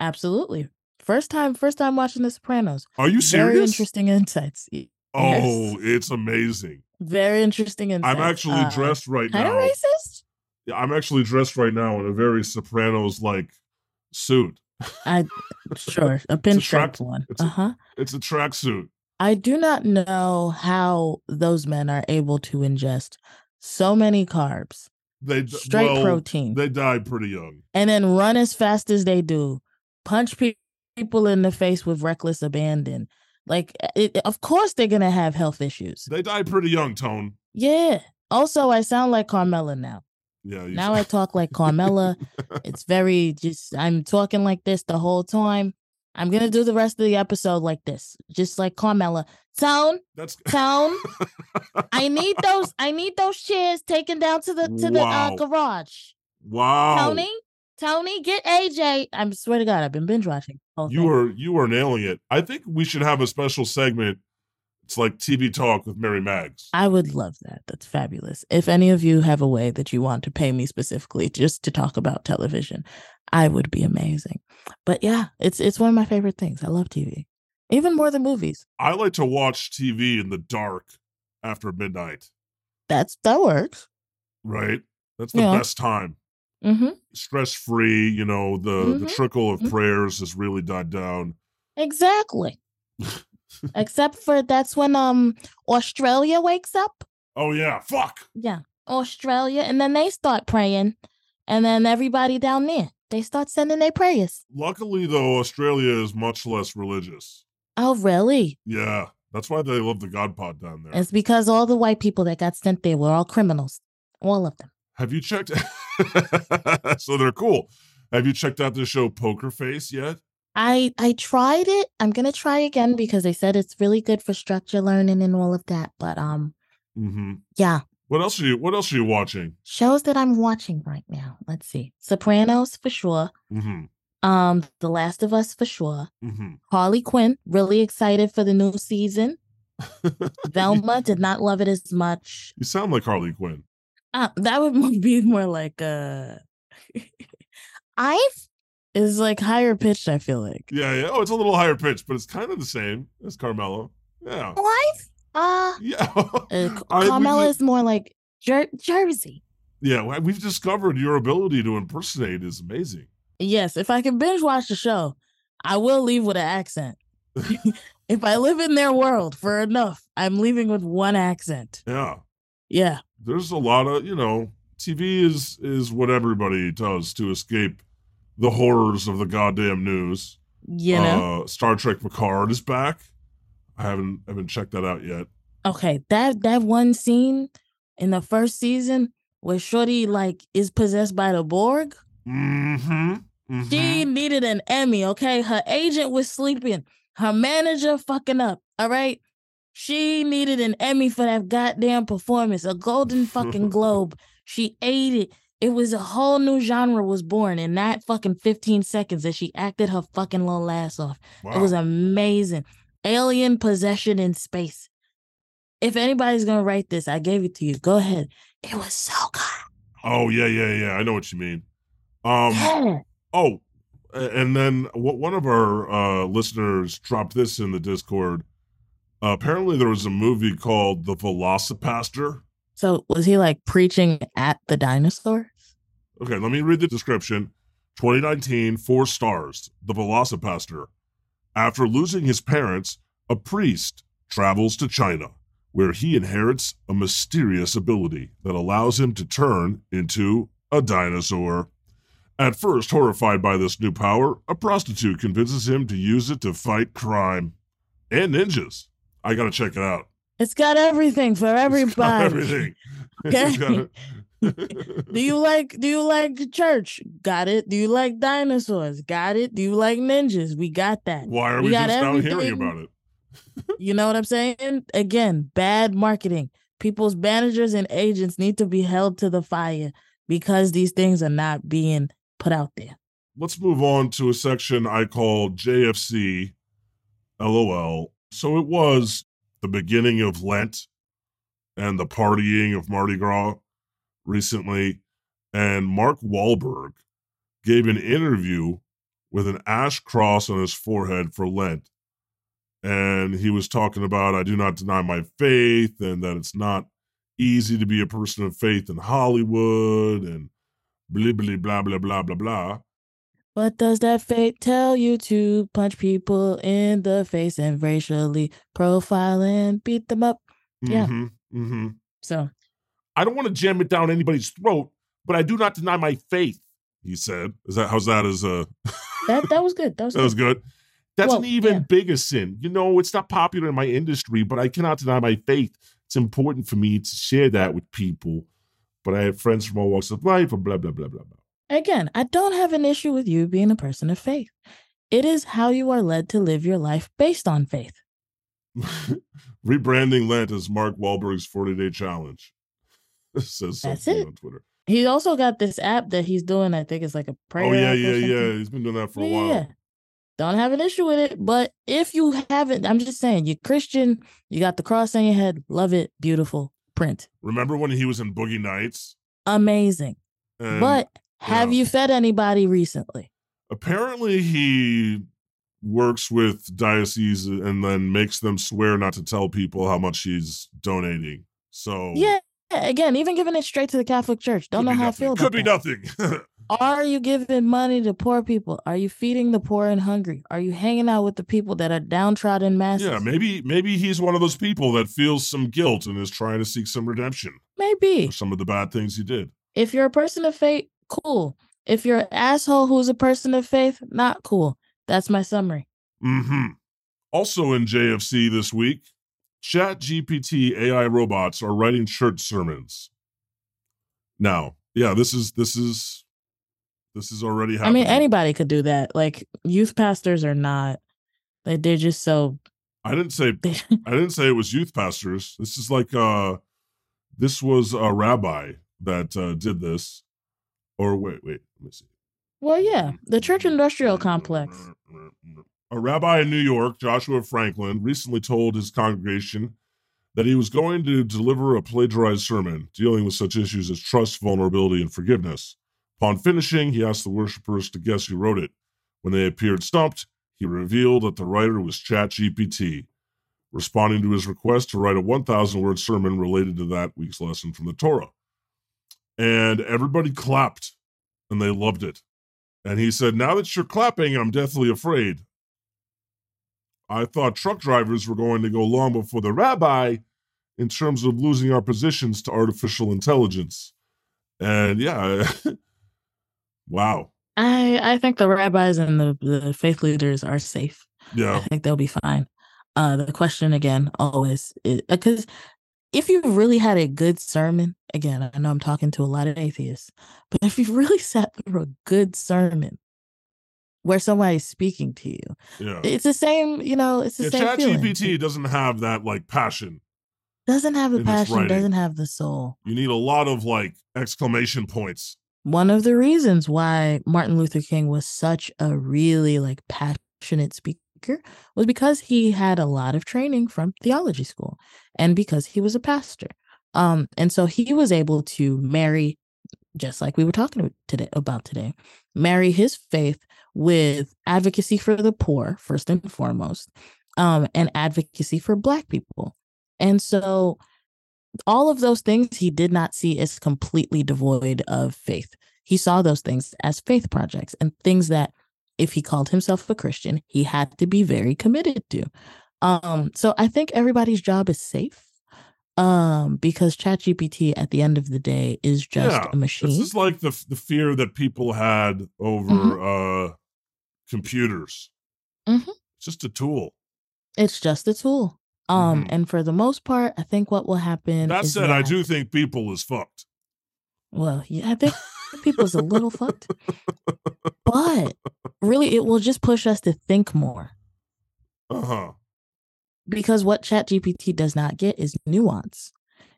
absolutely first time first time watching the sopranos Are you serious? very interesting insights Y- Oh, it's amazing. very interesting insights I'm actually Uh, dressed right kind of now. racist Yeah, I'm actually dressed right now in a very Sopranos like suit. I sure a a pinstripe one. it's a- Uh huh. It's a tracksuit. I do not know how those men are able to ingest so many carbs, They d- straight well, protein, They die pretty young. and then run as fast as they do, punch pe- people in the face with reckless abandon. Like, eh, it, of course, they're gonna have health issues. They die pretty young, Tone. Yeah. Also, I sound like Carmela now. Yeah. You Now I talk like Carmela. it's very just. I'm talking like this the whole time. I'm gonna do the rest of the episode like this, just like Carmela. Tone, That's tone. I need those. I need those chairs taken down to the to the uh, garage. wow. Tony, Tony, get AJ. I swear to God, I've been binge watching. You thing. are you are nailing it. I think we should have a special segment. It's like TV talk with Mary Mags. I would love that. That's fabulous. If any of you have a way that you want to pay me specifically just to talk about television, I would be amazing. But yeah, it's it's one of my favorite things. I love TV. Even more than movies. I like to watch TV in the dark after midnight. That's that works. Right? That's the Yeah. best time. Mm-hmm. Stress free. You know the the Mhm. trickle of Mhm. prayers has really died down. Exactly. Except for that's when um Australia wakes up. Oh yeah, fuck. Yeah. Australia. And then they start praying. And then everybody down there, they start sending their prayers. Luckily though, Australia is much less religious. Oh, really? Yeah, that's why they love the God Pod down there. It's because all the white people that got sent there were all criminals. All of them. Have you checked? so they're cool. Have you checked out the show Poker Face yet? I I tried it. I'm gonna try again because they said it's really good for structure learning and all of that. But um, Mm-hmm. yeah, What else are you? What else are you watching? shows that I'm watching right now. Let's see, Sopranos for sure. Mm-hmm. Um, The Last of Us for sure. Mm-hmm. Harley Quinn, really excited for the new season. Velma did not love it as much. You sound like Harley Quinn. Uh, that would be more like uh, I've is like higher pitched. I feel like Yeah, yeah. Oh, it's a little higher pitched, but it's kind of the same as Carmela. Yeah, I've uh, yeah. uh I- we Carmela did- is more like Jer- Jersey. yeah, we- we've discovered your ability to impersonate is amazing. Yes, if I can binge watch the show, I will leave with an accent. if I live in their world for enough, I'm leaving with one accent. Yeah, Yeah. there's a lot of you know, TV is is what everybody does to escape the horrors of the goddamn news. You know? uh, Star Trek Picard is back. I haven't haven't checked that out yet. okay, that that one scene in the first season where Shorty like is possessed by the Borg. Mm-hmm. She needed an Emmy, okay? Her agent was sleeping. Her manager fucking up. All right. She needed an Emmy for that goddamn performance, a golden fucking globe. She ate it. It was a whole new genre was born in that fucking 15 seconds that she acted her fucking little ass off. wow. It was amazing. Alien possession in space. If anybody's gonna write this, I gave it to you. Go ahead. It was so good. oh yeah, yeah, yeah. I know what you mean. Um. Yeah. Oh, and then one of our uh, listeners dropped this in the Discord. Uh, apparently, there was a movie called The VelociPastor. So was he like preaching at the dinosaur? Okay, let me read the description. 2019, four stars. The VelociPastor. After losing his parents, a priest travels to China, where he inherits a mysterious ability that allows him to turn into a dinosaur. At first horrified by this new power, a prostitute convinces him to use it to fight crime and ninjas. I gotta check it out. It's got everything for It's everybody. got everything. Got- Do you like do you like church? Got it. Do you like dinosaurs? Got it. Do you like ninjas? We got that. Why are We we got just now hearing everything. about it? You know what I'm saying? Again, bad marketing. People's managers and agents need to be held to the fire because these things are not being put out there. let's move on to a section I call JFC LOL. So it was the beginning of Lent and the partying of Mardi Gras recently. And Mark Wahlberg gave an interview with an ash cross on his forehead for Lent. And he was talking about, I do not deny my faith and that it's not easy to be a person of faith in Hollywood and blah, blah, blah, blah, blah, blah, blah. What does that faith tell you to punch people in the face and racially profile and beat them up? Yeah. Mm-hmm. Mm-hmm. So I don't want to jam it down anybody's throat, but I do not deny my faith. He said, "Is that how's that as a that that was good. That was that was good. good? That's an even yeah. bigger sin. You know, it's not popular in my industry, but I cannot deny my faith. It's important for me to share that with people. But I have friends from all walks of life, and blah blah blah blah blah. Again, I don't have an issue with you being a person of faith. It is how you are led to live your life based on faith. Rebranding Lent as Mark Wahlberg's 40 day challenge. Says That's something it. on Twitter. He also got this app that he's doing. I think it's like a oh, prayer. Oh yeah, yeah, yeah. He's been doing that for a while. yeah. Don't have an issue with it. But if you haven't, I'm just saying, you're Christian, you got the cross on your head, love it, beautiful, print. Remember when he was in Boogie Nights? Amazing. And but have yeah. you fed anybody recently? apparently he works with diocese and then makes them swear not to tell people how much he's donating. So Yeah. Again, even giving it straight to the Catholic Church. Don't could know how I nothing. feel about Could be that. nothing. Are you giving money to poor people? Are you feeding the poor and hungry? Are you hanging out with the people that are downtrodden masses? yeah, maybe maybe he's one of those people that feels some guilt and is trying to seek some redemption Maybe. for some of the bad things he did. If you're a person of faith, cool. If you're an asshole who's a person of faith, not cool. That's my summary. Mm-hmm. Also in JFC this week, Chat GPT AI robots are writing church sermons. Now, yeah, this is this is this is already happening. I mean, anybody could do that. Like youth pastors are not. They they're just so. I didn't say I didn't say it was youth pastors. This is like uh this was a rabbi that uh did this. Or wait, wait, let me see. well, yeah, the church industrial complex. A rabbi in New York, Joshua Franklin, recently told his congregation that he was going to deliver a plagiarized sermon dealing with such issues as trust, vulnerability, and forgiveness. Upon finishing, he asked the worshippers to guess who wrote it. When they appeared stumped, he revealed that the writer was ChatGPT, responding to his request to write a 1,000 word sermon related to that week's lesson from the Torah. And everybody clapped and they loved it. And he said, Now that you're clapping, I'm deathly afraid. I thought truck drivers were going to go long before the rabbi in terms of losing our positions to artificial intelligence. And yeah, wow. I I think the rabbis and the, the faith leaders are safe. Yeah. I think they'll be fine. Uh, the question again always because if you really had a good sermon, again, I know I'm talking to a lot of atheists, but if you really sat through a good sermon where somebody's speaking to you, Yeah. it's the same, you know, it's the Yeah, same Chat feeling. GPT It doesn't have that like passion. doesn't have the passion, doesn't have the soul. You need a lot of like exclamation points. One of the reasons why Martin Luther King was such a really like passionate speaker was because he had a lot of training from theology school and because he was a pastor. Um, and so he was able to marry, just like we were talking today about today, marry his faith with advocacy for the poor, first and foremost, um, and advocacy for Black people. And so all of those things he did not see as completely devoid of faith. He saw those things as faith projects and things that if he called himself a Christian, he had to be very committed to. Um, so I think everybody's job is safe. Um, because ChatGPT at the end of the day is just yeah. a machine. This is like the the fear that people had over Mm-hmm. uh computers. Mhm. It's just a tool. It's just a tool. Um, Mhm. and for the most part, I think what will happen That said, I do think people is fucked. Well, yeah, I think people's a little fucked. But really, it will just push us to think more Uh-huh. because what ChatGPT does not get is nuance.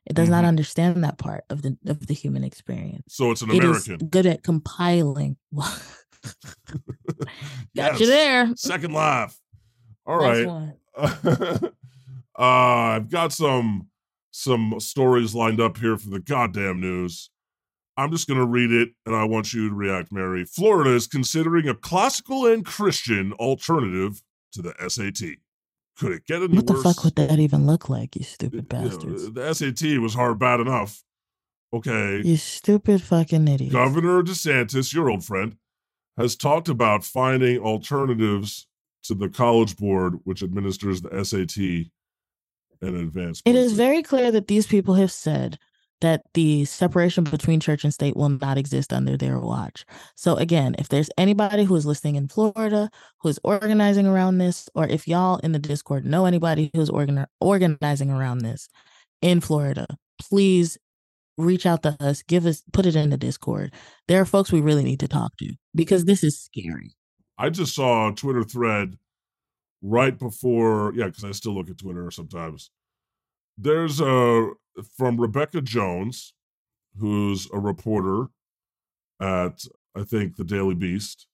It does not Mhm. understand that part of the of the human experience. So it's an It American. good at compiling. Got you there. Second laugh. All Next right. uh, I've got some some stories lined up here for the goddamn news. I'm just going to read it and I want you to react, Mary. Florida is considering a classical and Christian alternative to the SAT. Could it get any worse? What the worse? fuck would that even look like, you stupid You know, bastards? the SAT was hard bad enough. Okay. You stupid fucking idiots. Governor DeSantis, your old friend, has talked about finding alternatives to the College Board, which administers the SAT and advanced. It is very clear that these people have said that the separation between church and state will not exist under their watch. So again, if there's anybody who is listening in Florida who is organizing around this, or if y'all in the Discord know anybody who's organ- organizing around this in Florida, please reach out to us, give us put it in the Discord. There are folks we really need to talk to because this is scary. I just saw a Twitter thread right before, yeah, because I still look at Twitter sometimes. There's a from Rebecca Jones, who's a reporter at I think the Daily Beast.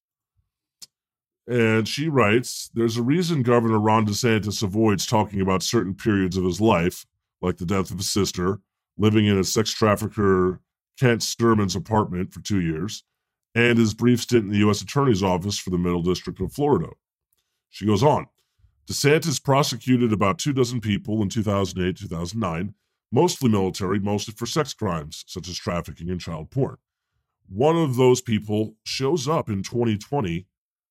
And she writes, There's a reason Governor Ron DeSantis avoids talking about certain periods of his life, like the death of his sister, living in a sex trafficker Kent Stermon's apartment for two years, and his brief stint in the U.S. Attorney's Office for the Middle District of Florida. She goes on DeSantis prosecuted about two dozen people in 2008 2009, mostly military, mostly for sex crimes, such as trafficking and child porn. One of those people shows up in 2020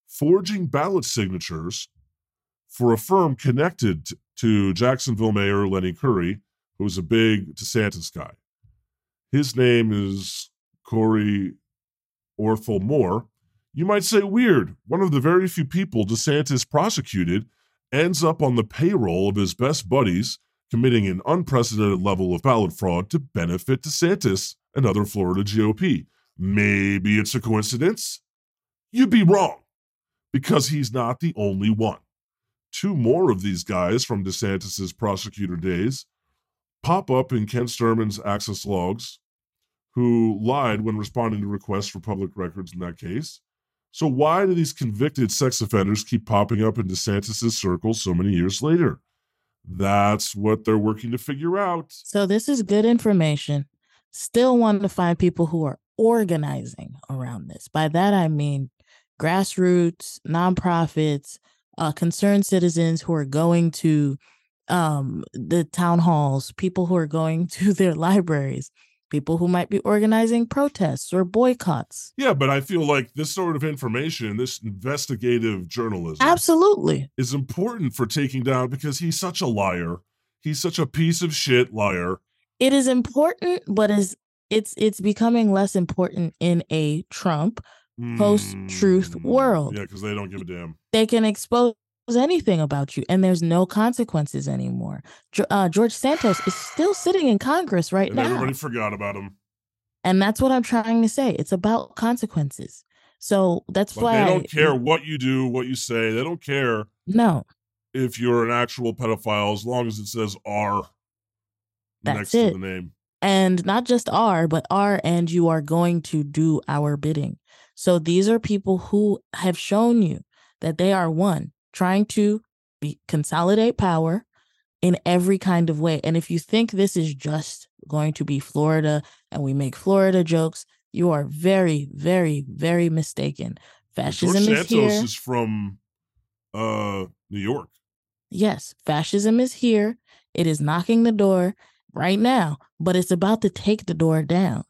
forging ballot signatures for a firm connected to Jacksonville Mayor Lenny Curry who's a big DeSantis guy. His name is Corey Orthel Moore. You might say weird. One of the very few people DeSantis prosecuted ends up on the payroll of his best buddies, committing an unprecedented level of ballot fraud to benefit DeSantis and other Florida GOP. Maybe it's a coincidence? You'd be wrong, because he's not the only one. Two more of these guys from DeSantis's prosecutor days pop up in Kent Stermon's access logs, who lied when responding to requests for public records in that case. So why do these convicted sex offenders keep popping up in DeSantis' circles so many years later? That's what they're working to figure out. So this is good information. Still want to find people who are organizing around this. By that I mean grassroots, nonprofits, uh, concerned citizens who are going to um, the town halls, people who are going to their libraries, people who might be organizing protests or boycotts. Yeah, but I feel like this sort of information, this investigative journalism, absolutely is important for taking down because he's such a liar. He's such a piece of shit liar. It is important, but is it's it's becoming less important in a Trump post truth mm, world. Yeah, because they don't give a damn. They can expose anything about you and there's no consequences anymore. Uh, George Santos is still sitting in Congress right and now. Everybody forgot about him. And that's what I'm trying to say. It's about consequences. So that's but why they don't I, care what you do, what you say. They don't care. No. If you're an actual pedophile, as long as it says R that's next it. to the name. And not just R, but R, and you are going to do our bidding. So these are people who have shown you that they are one trying to be, consolidate power in every kind of way. And if you think this is just going to be Florida and we make Florida jokes, you are very, very, very mistaken. Fascism George is here. is from uh New York. Yes, fascism is here. It is knocking the door right now, but it's about to take the door down.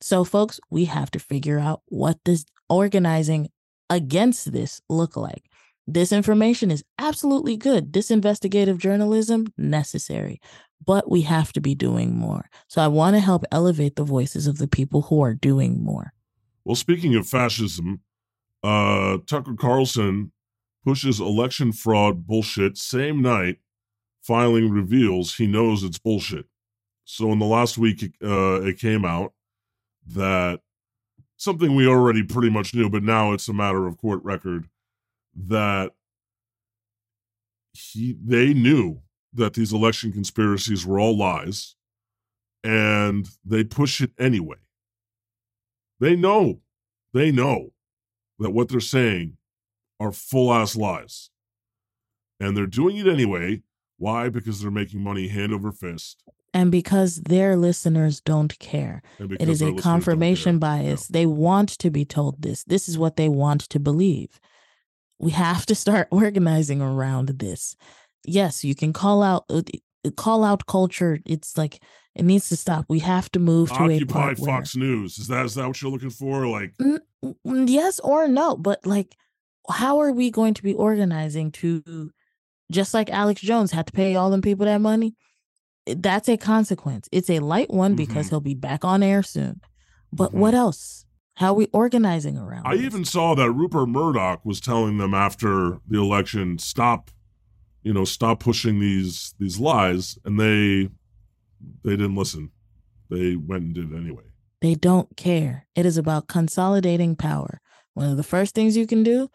So, folks, we have to figure out what this organizing against this look like. This information is absolutely good. This investigative journalism necessary, but we have to be doing more. So I want to help elevate the voices of the people who are doing more. Well, speaking of fascism, uh, Tucker Carlson pushes election fraud bullshit same night filing reveals he knows it's bullshit. So in the last week, uh, it came out that something we already pretty much knew, but now it's a matter of court record that he they knew that these election conspiracies were all lies and they push it anyway. They know, they know that what they're saying are full ass lies. And they're doing it anyway. Why? Because they're making money hand over fist. And because their listeners don't care. It is a confirmation bias. They want to be told this. This is what they want to believe we have to start organizing around this yes you can call out uh, call out culture it's like it needs to stop we have to move to occupy fox where, news is that is that what you're looking for like n- yes or no, but like, how are we going to be organizing to, just like Alex Jones had to pay all them people that money? That's a consequence. It's a light one because Mhm. he'll be back on air soon. But Mhm. what else? How are we organizing around? I this? even saw that Rupert Murdoch was telling them after the election, stop, you know, stop pushing these these lies, and they they didn't listen. They went and did it anyway. They don't care. It is about consolidating power. One of the first things you can do,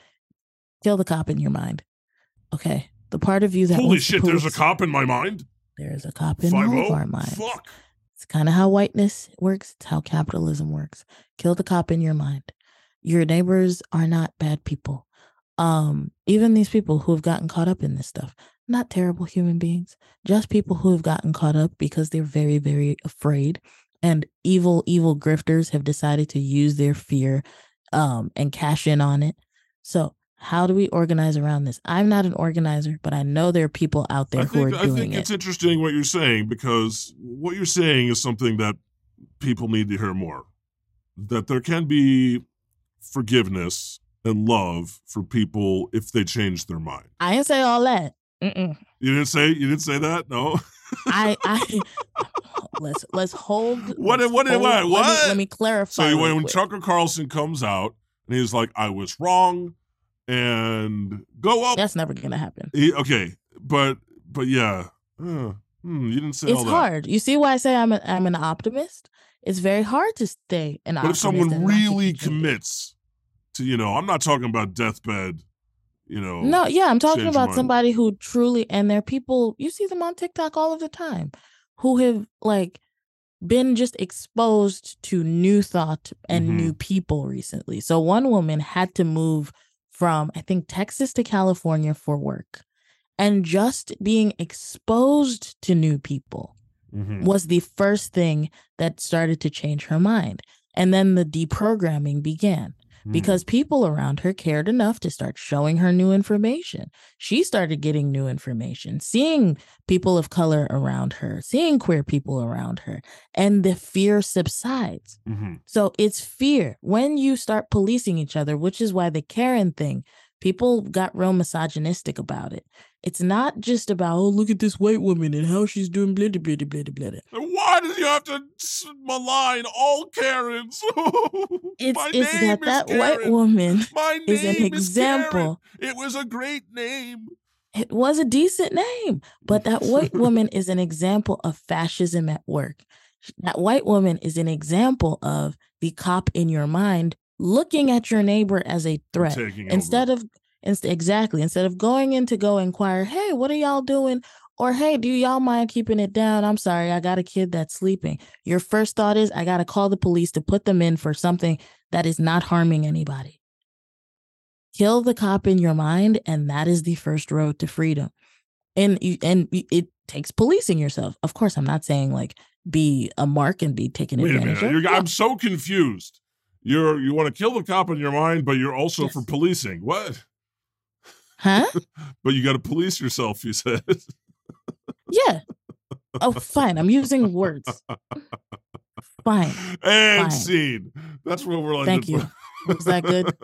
kill the cop in your mind. Okay. The part of you that Holy shit! There's a cop in my mind. There's a cop in all of oh? our minds. Fuck. It's kind of how whiteness works. It's how capitalism works. Kill the cop in your mind. Your neighbors are not bad people. Um, even these people who have gotten caught up in this stuff, not terrible human beings, just people who have gotten caught up because they're very, very afraid. And evil, evil grifters have decided to use their fear um, and cash in on it. So, how do we organize around this? I'm not an organizer, but I know there are people out there I who are think I doing think it. it's interesting what you're saying because what you're saying is something that people need to hear more. That there can be forgiveness and love for people if they change their mind. I didn't say all that. Mm-mm. You didn't say you didn't say that? No. I I let's let's hold. What- let's what- hold- what- Let me, what? let me clarify. So when, when. Tucker Carlson comes out and he's like, "I was wrong," and go up, that's never gonna happen. he, okay, but but yeah, uh, hmm, you didn't say all It's hard. You see why I say I'm a, I'm an optimist. It's very hard to stay an But if someone really commits to, you know, I'm not talking about deathbed, you know. No, yeah, I'm talking about mind. somebody who truly, and there are people you see them on TikTok all of the time, who have like been just exposed to new thought and Mhm. new people recently. So one woman had to move from I think Texas to California for work, and just being exposed to new people Mhm. was the first thing that started to change her mind. And then the deprogramming began. Because people around her cared enough to start showing her new information. She started getting new information, seeing people of color around her, seeing queer people around her, and the fear subsides. Mhm. So it's fear when you start policing each other, which is why the Karen thing, people got real misogynistic about it. It's not just about, oh, look at this white woman and how she's doing blah, blah, blah, blah. Why do you have to malign all Karens? It's, My it's that is that white woman My name is an Karen. example. It was a great name. It was a decent name, but that white woman is an example of fascism at work. That white woman is an example of the cop in your mind looking at your neighbor as a threat Taking instead of inst- exactly instead of going in to go inquire hey what are y'all doing? or hey do y'all mind keeping it down? I'm sorry i got a kid that's sleeping. Your first thought is i gotta call the police to put them in for something that is not harming anybody. Kill the cop in your mind and that is the first road to freedom. And you, and it takes policing yourself. Of course i'm not saying like be a mark and be taken Wait advantage of No. I'm so confused. You're you want to kill the cop in your mind, but you're also for policing. What? huh But you got to police yourself. You said. yeah oh fine i'm using words fine and Fine. scene. That's what we're like. Thank you. Was that good?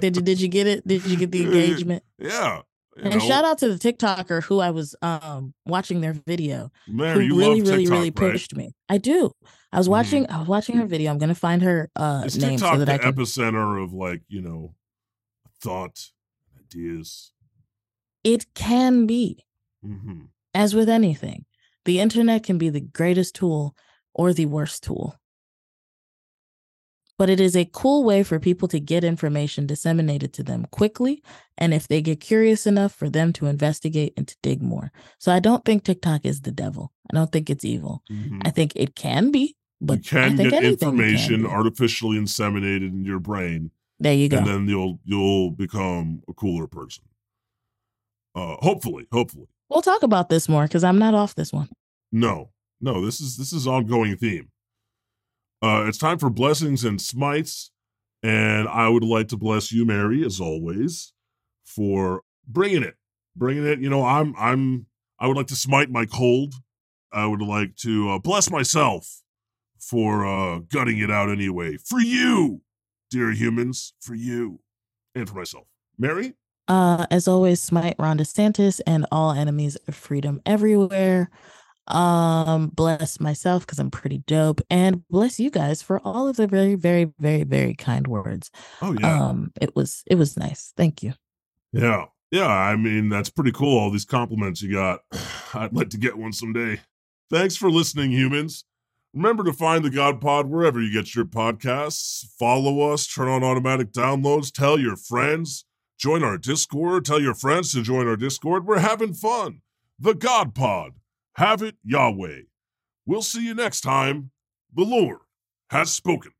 Did you did you get it? Did you get the engagement? Yeah. And know, shout out to the TikToker who I was um watching their video. Mary, who you really, love really, TikTok, really right? pushed me. I do. I was watching I was watching her video. I'm gonna find her uh Is name TikTok so that the I can epicenter of like you know thought, ideas? it can be, hmm as with anything. The internet can be the greatest tool or the worst tool. But it is a cool way for people to get information disseminated to them quickly. And if they get curious enough for them to investigate and to dig more. So I don't think TikTok is the devil. I don't think it's evil. hmm I think it can be, but you can get anything can information artificially inseminated in your brain, There you go. and then you'll you'll become a cooler person. Uh, hopefully, hopefully. we'll talk about this more because I'm not off this one. No, no. This is this is ongoing theme. Uh, it's time for blessings and smites, and I would like to bless you, Mary, as always, for bringing it, bringing it. You know, I'm I'm I would like to smite my cold. I would like to uh, bless myself for uh, gutting it out anyway for you, dear humans, for you and for myself. Mary? Uh, as always, smite Ron DeSantis and all enemies of freedom everywhere. Um, bless myself because I'm pretty dope, and bless you guys for all of the very, very, very, very kind words. Oh yeah. Um, it was it was nice. Thank you. Yeah. Yeah, I mean, that's pretty cool. All these compliments you got. I'd like to get one someday. Thanks for listening, humans. Remember to find the God Pod wherever you get your podcasts. Follow us, turn on automatic downloads, tell your friends, join our Discord, tell your friends to join our Discord. We're having fun. The God Pod. Have it Yahweh. We'll see you next time. The Lord has spoken.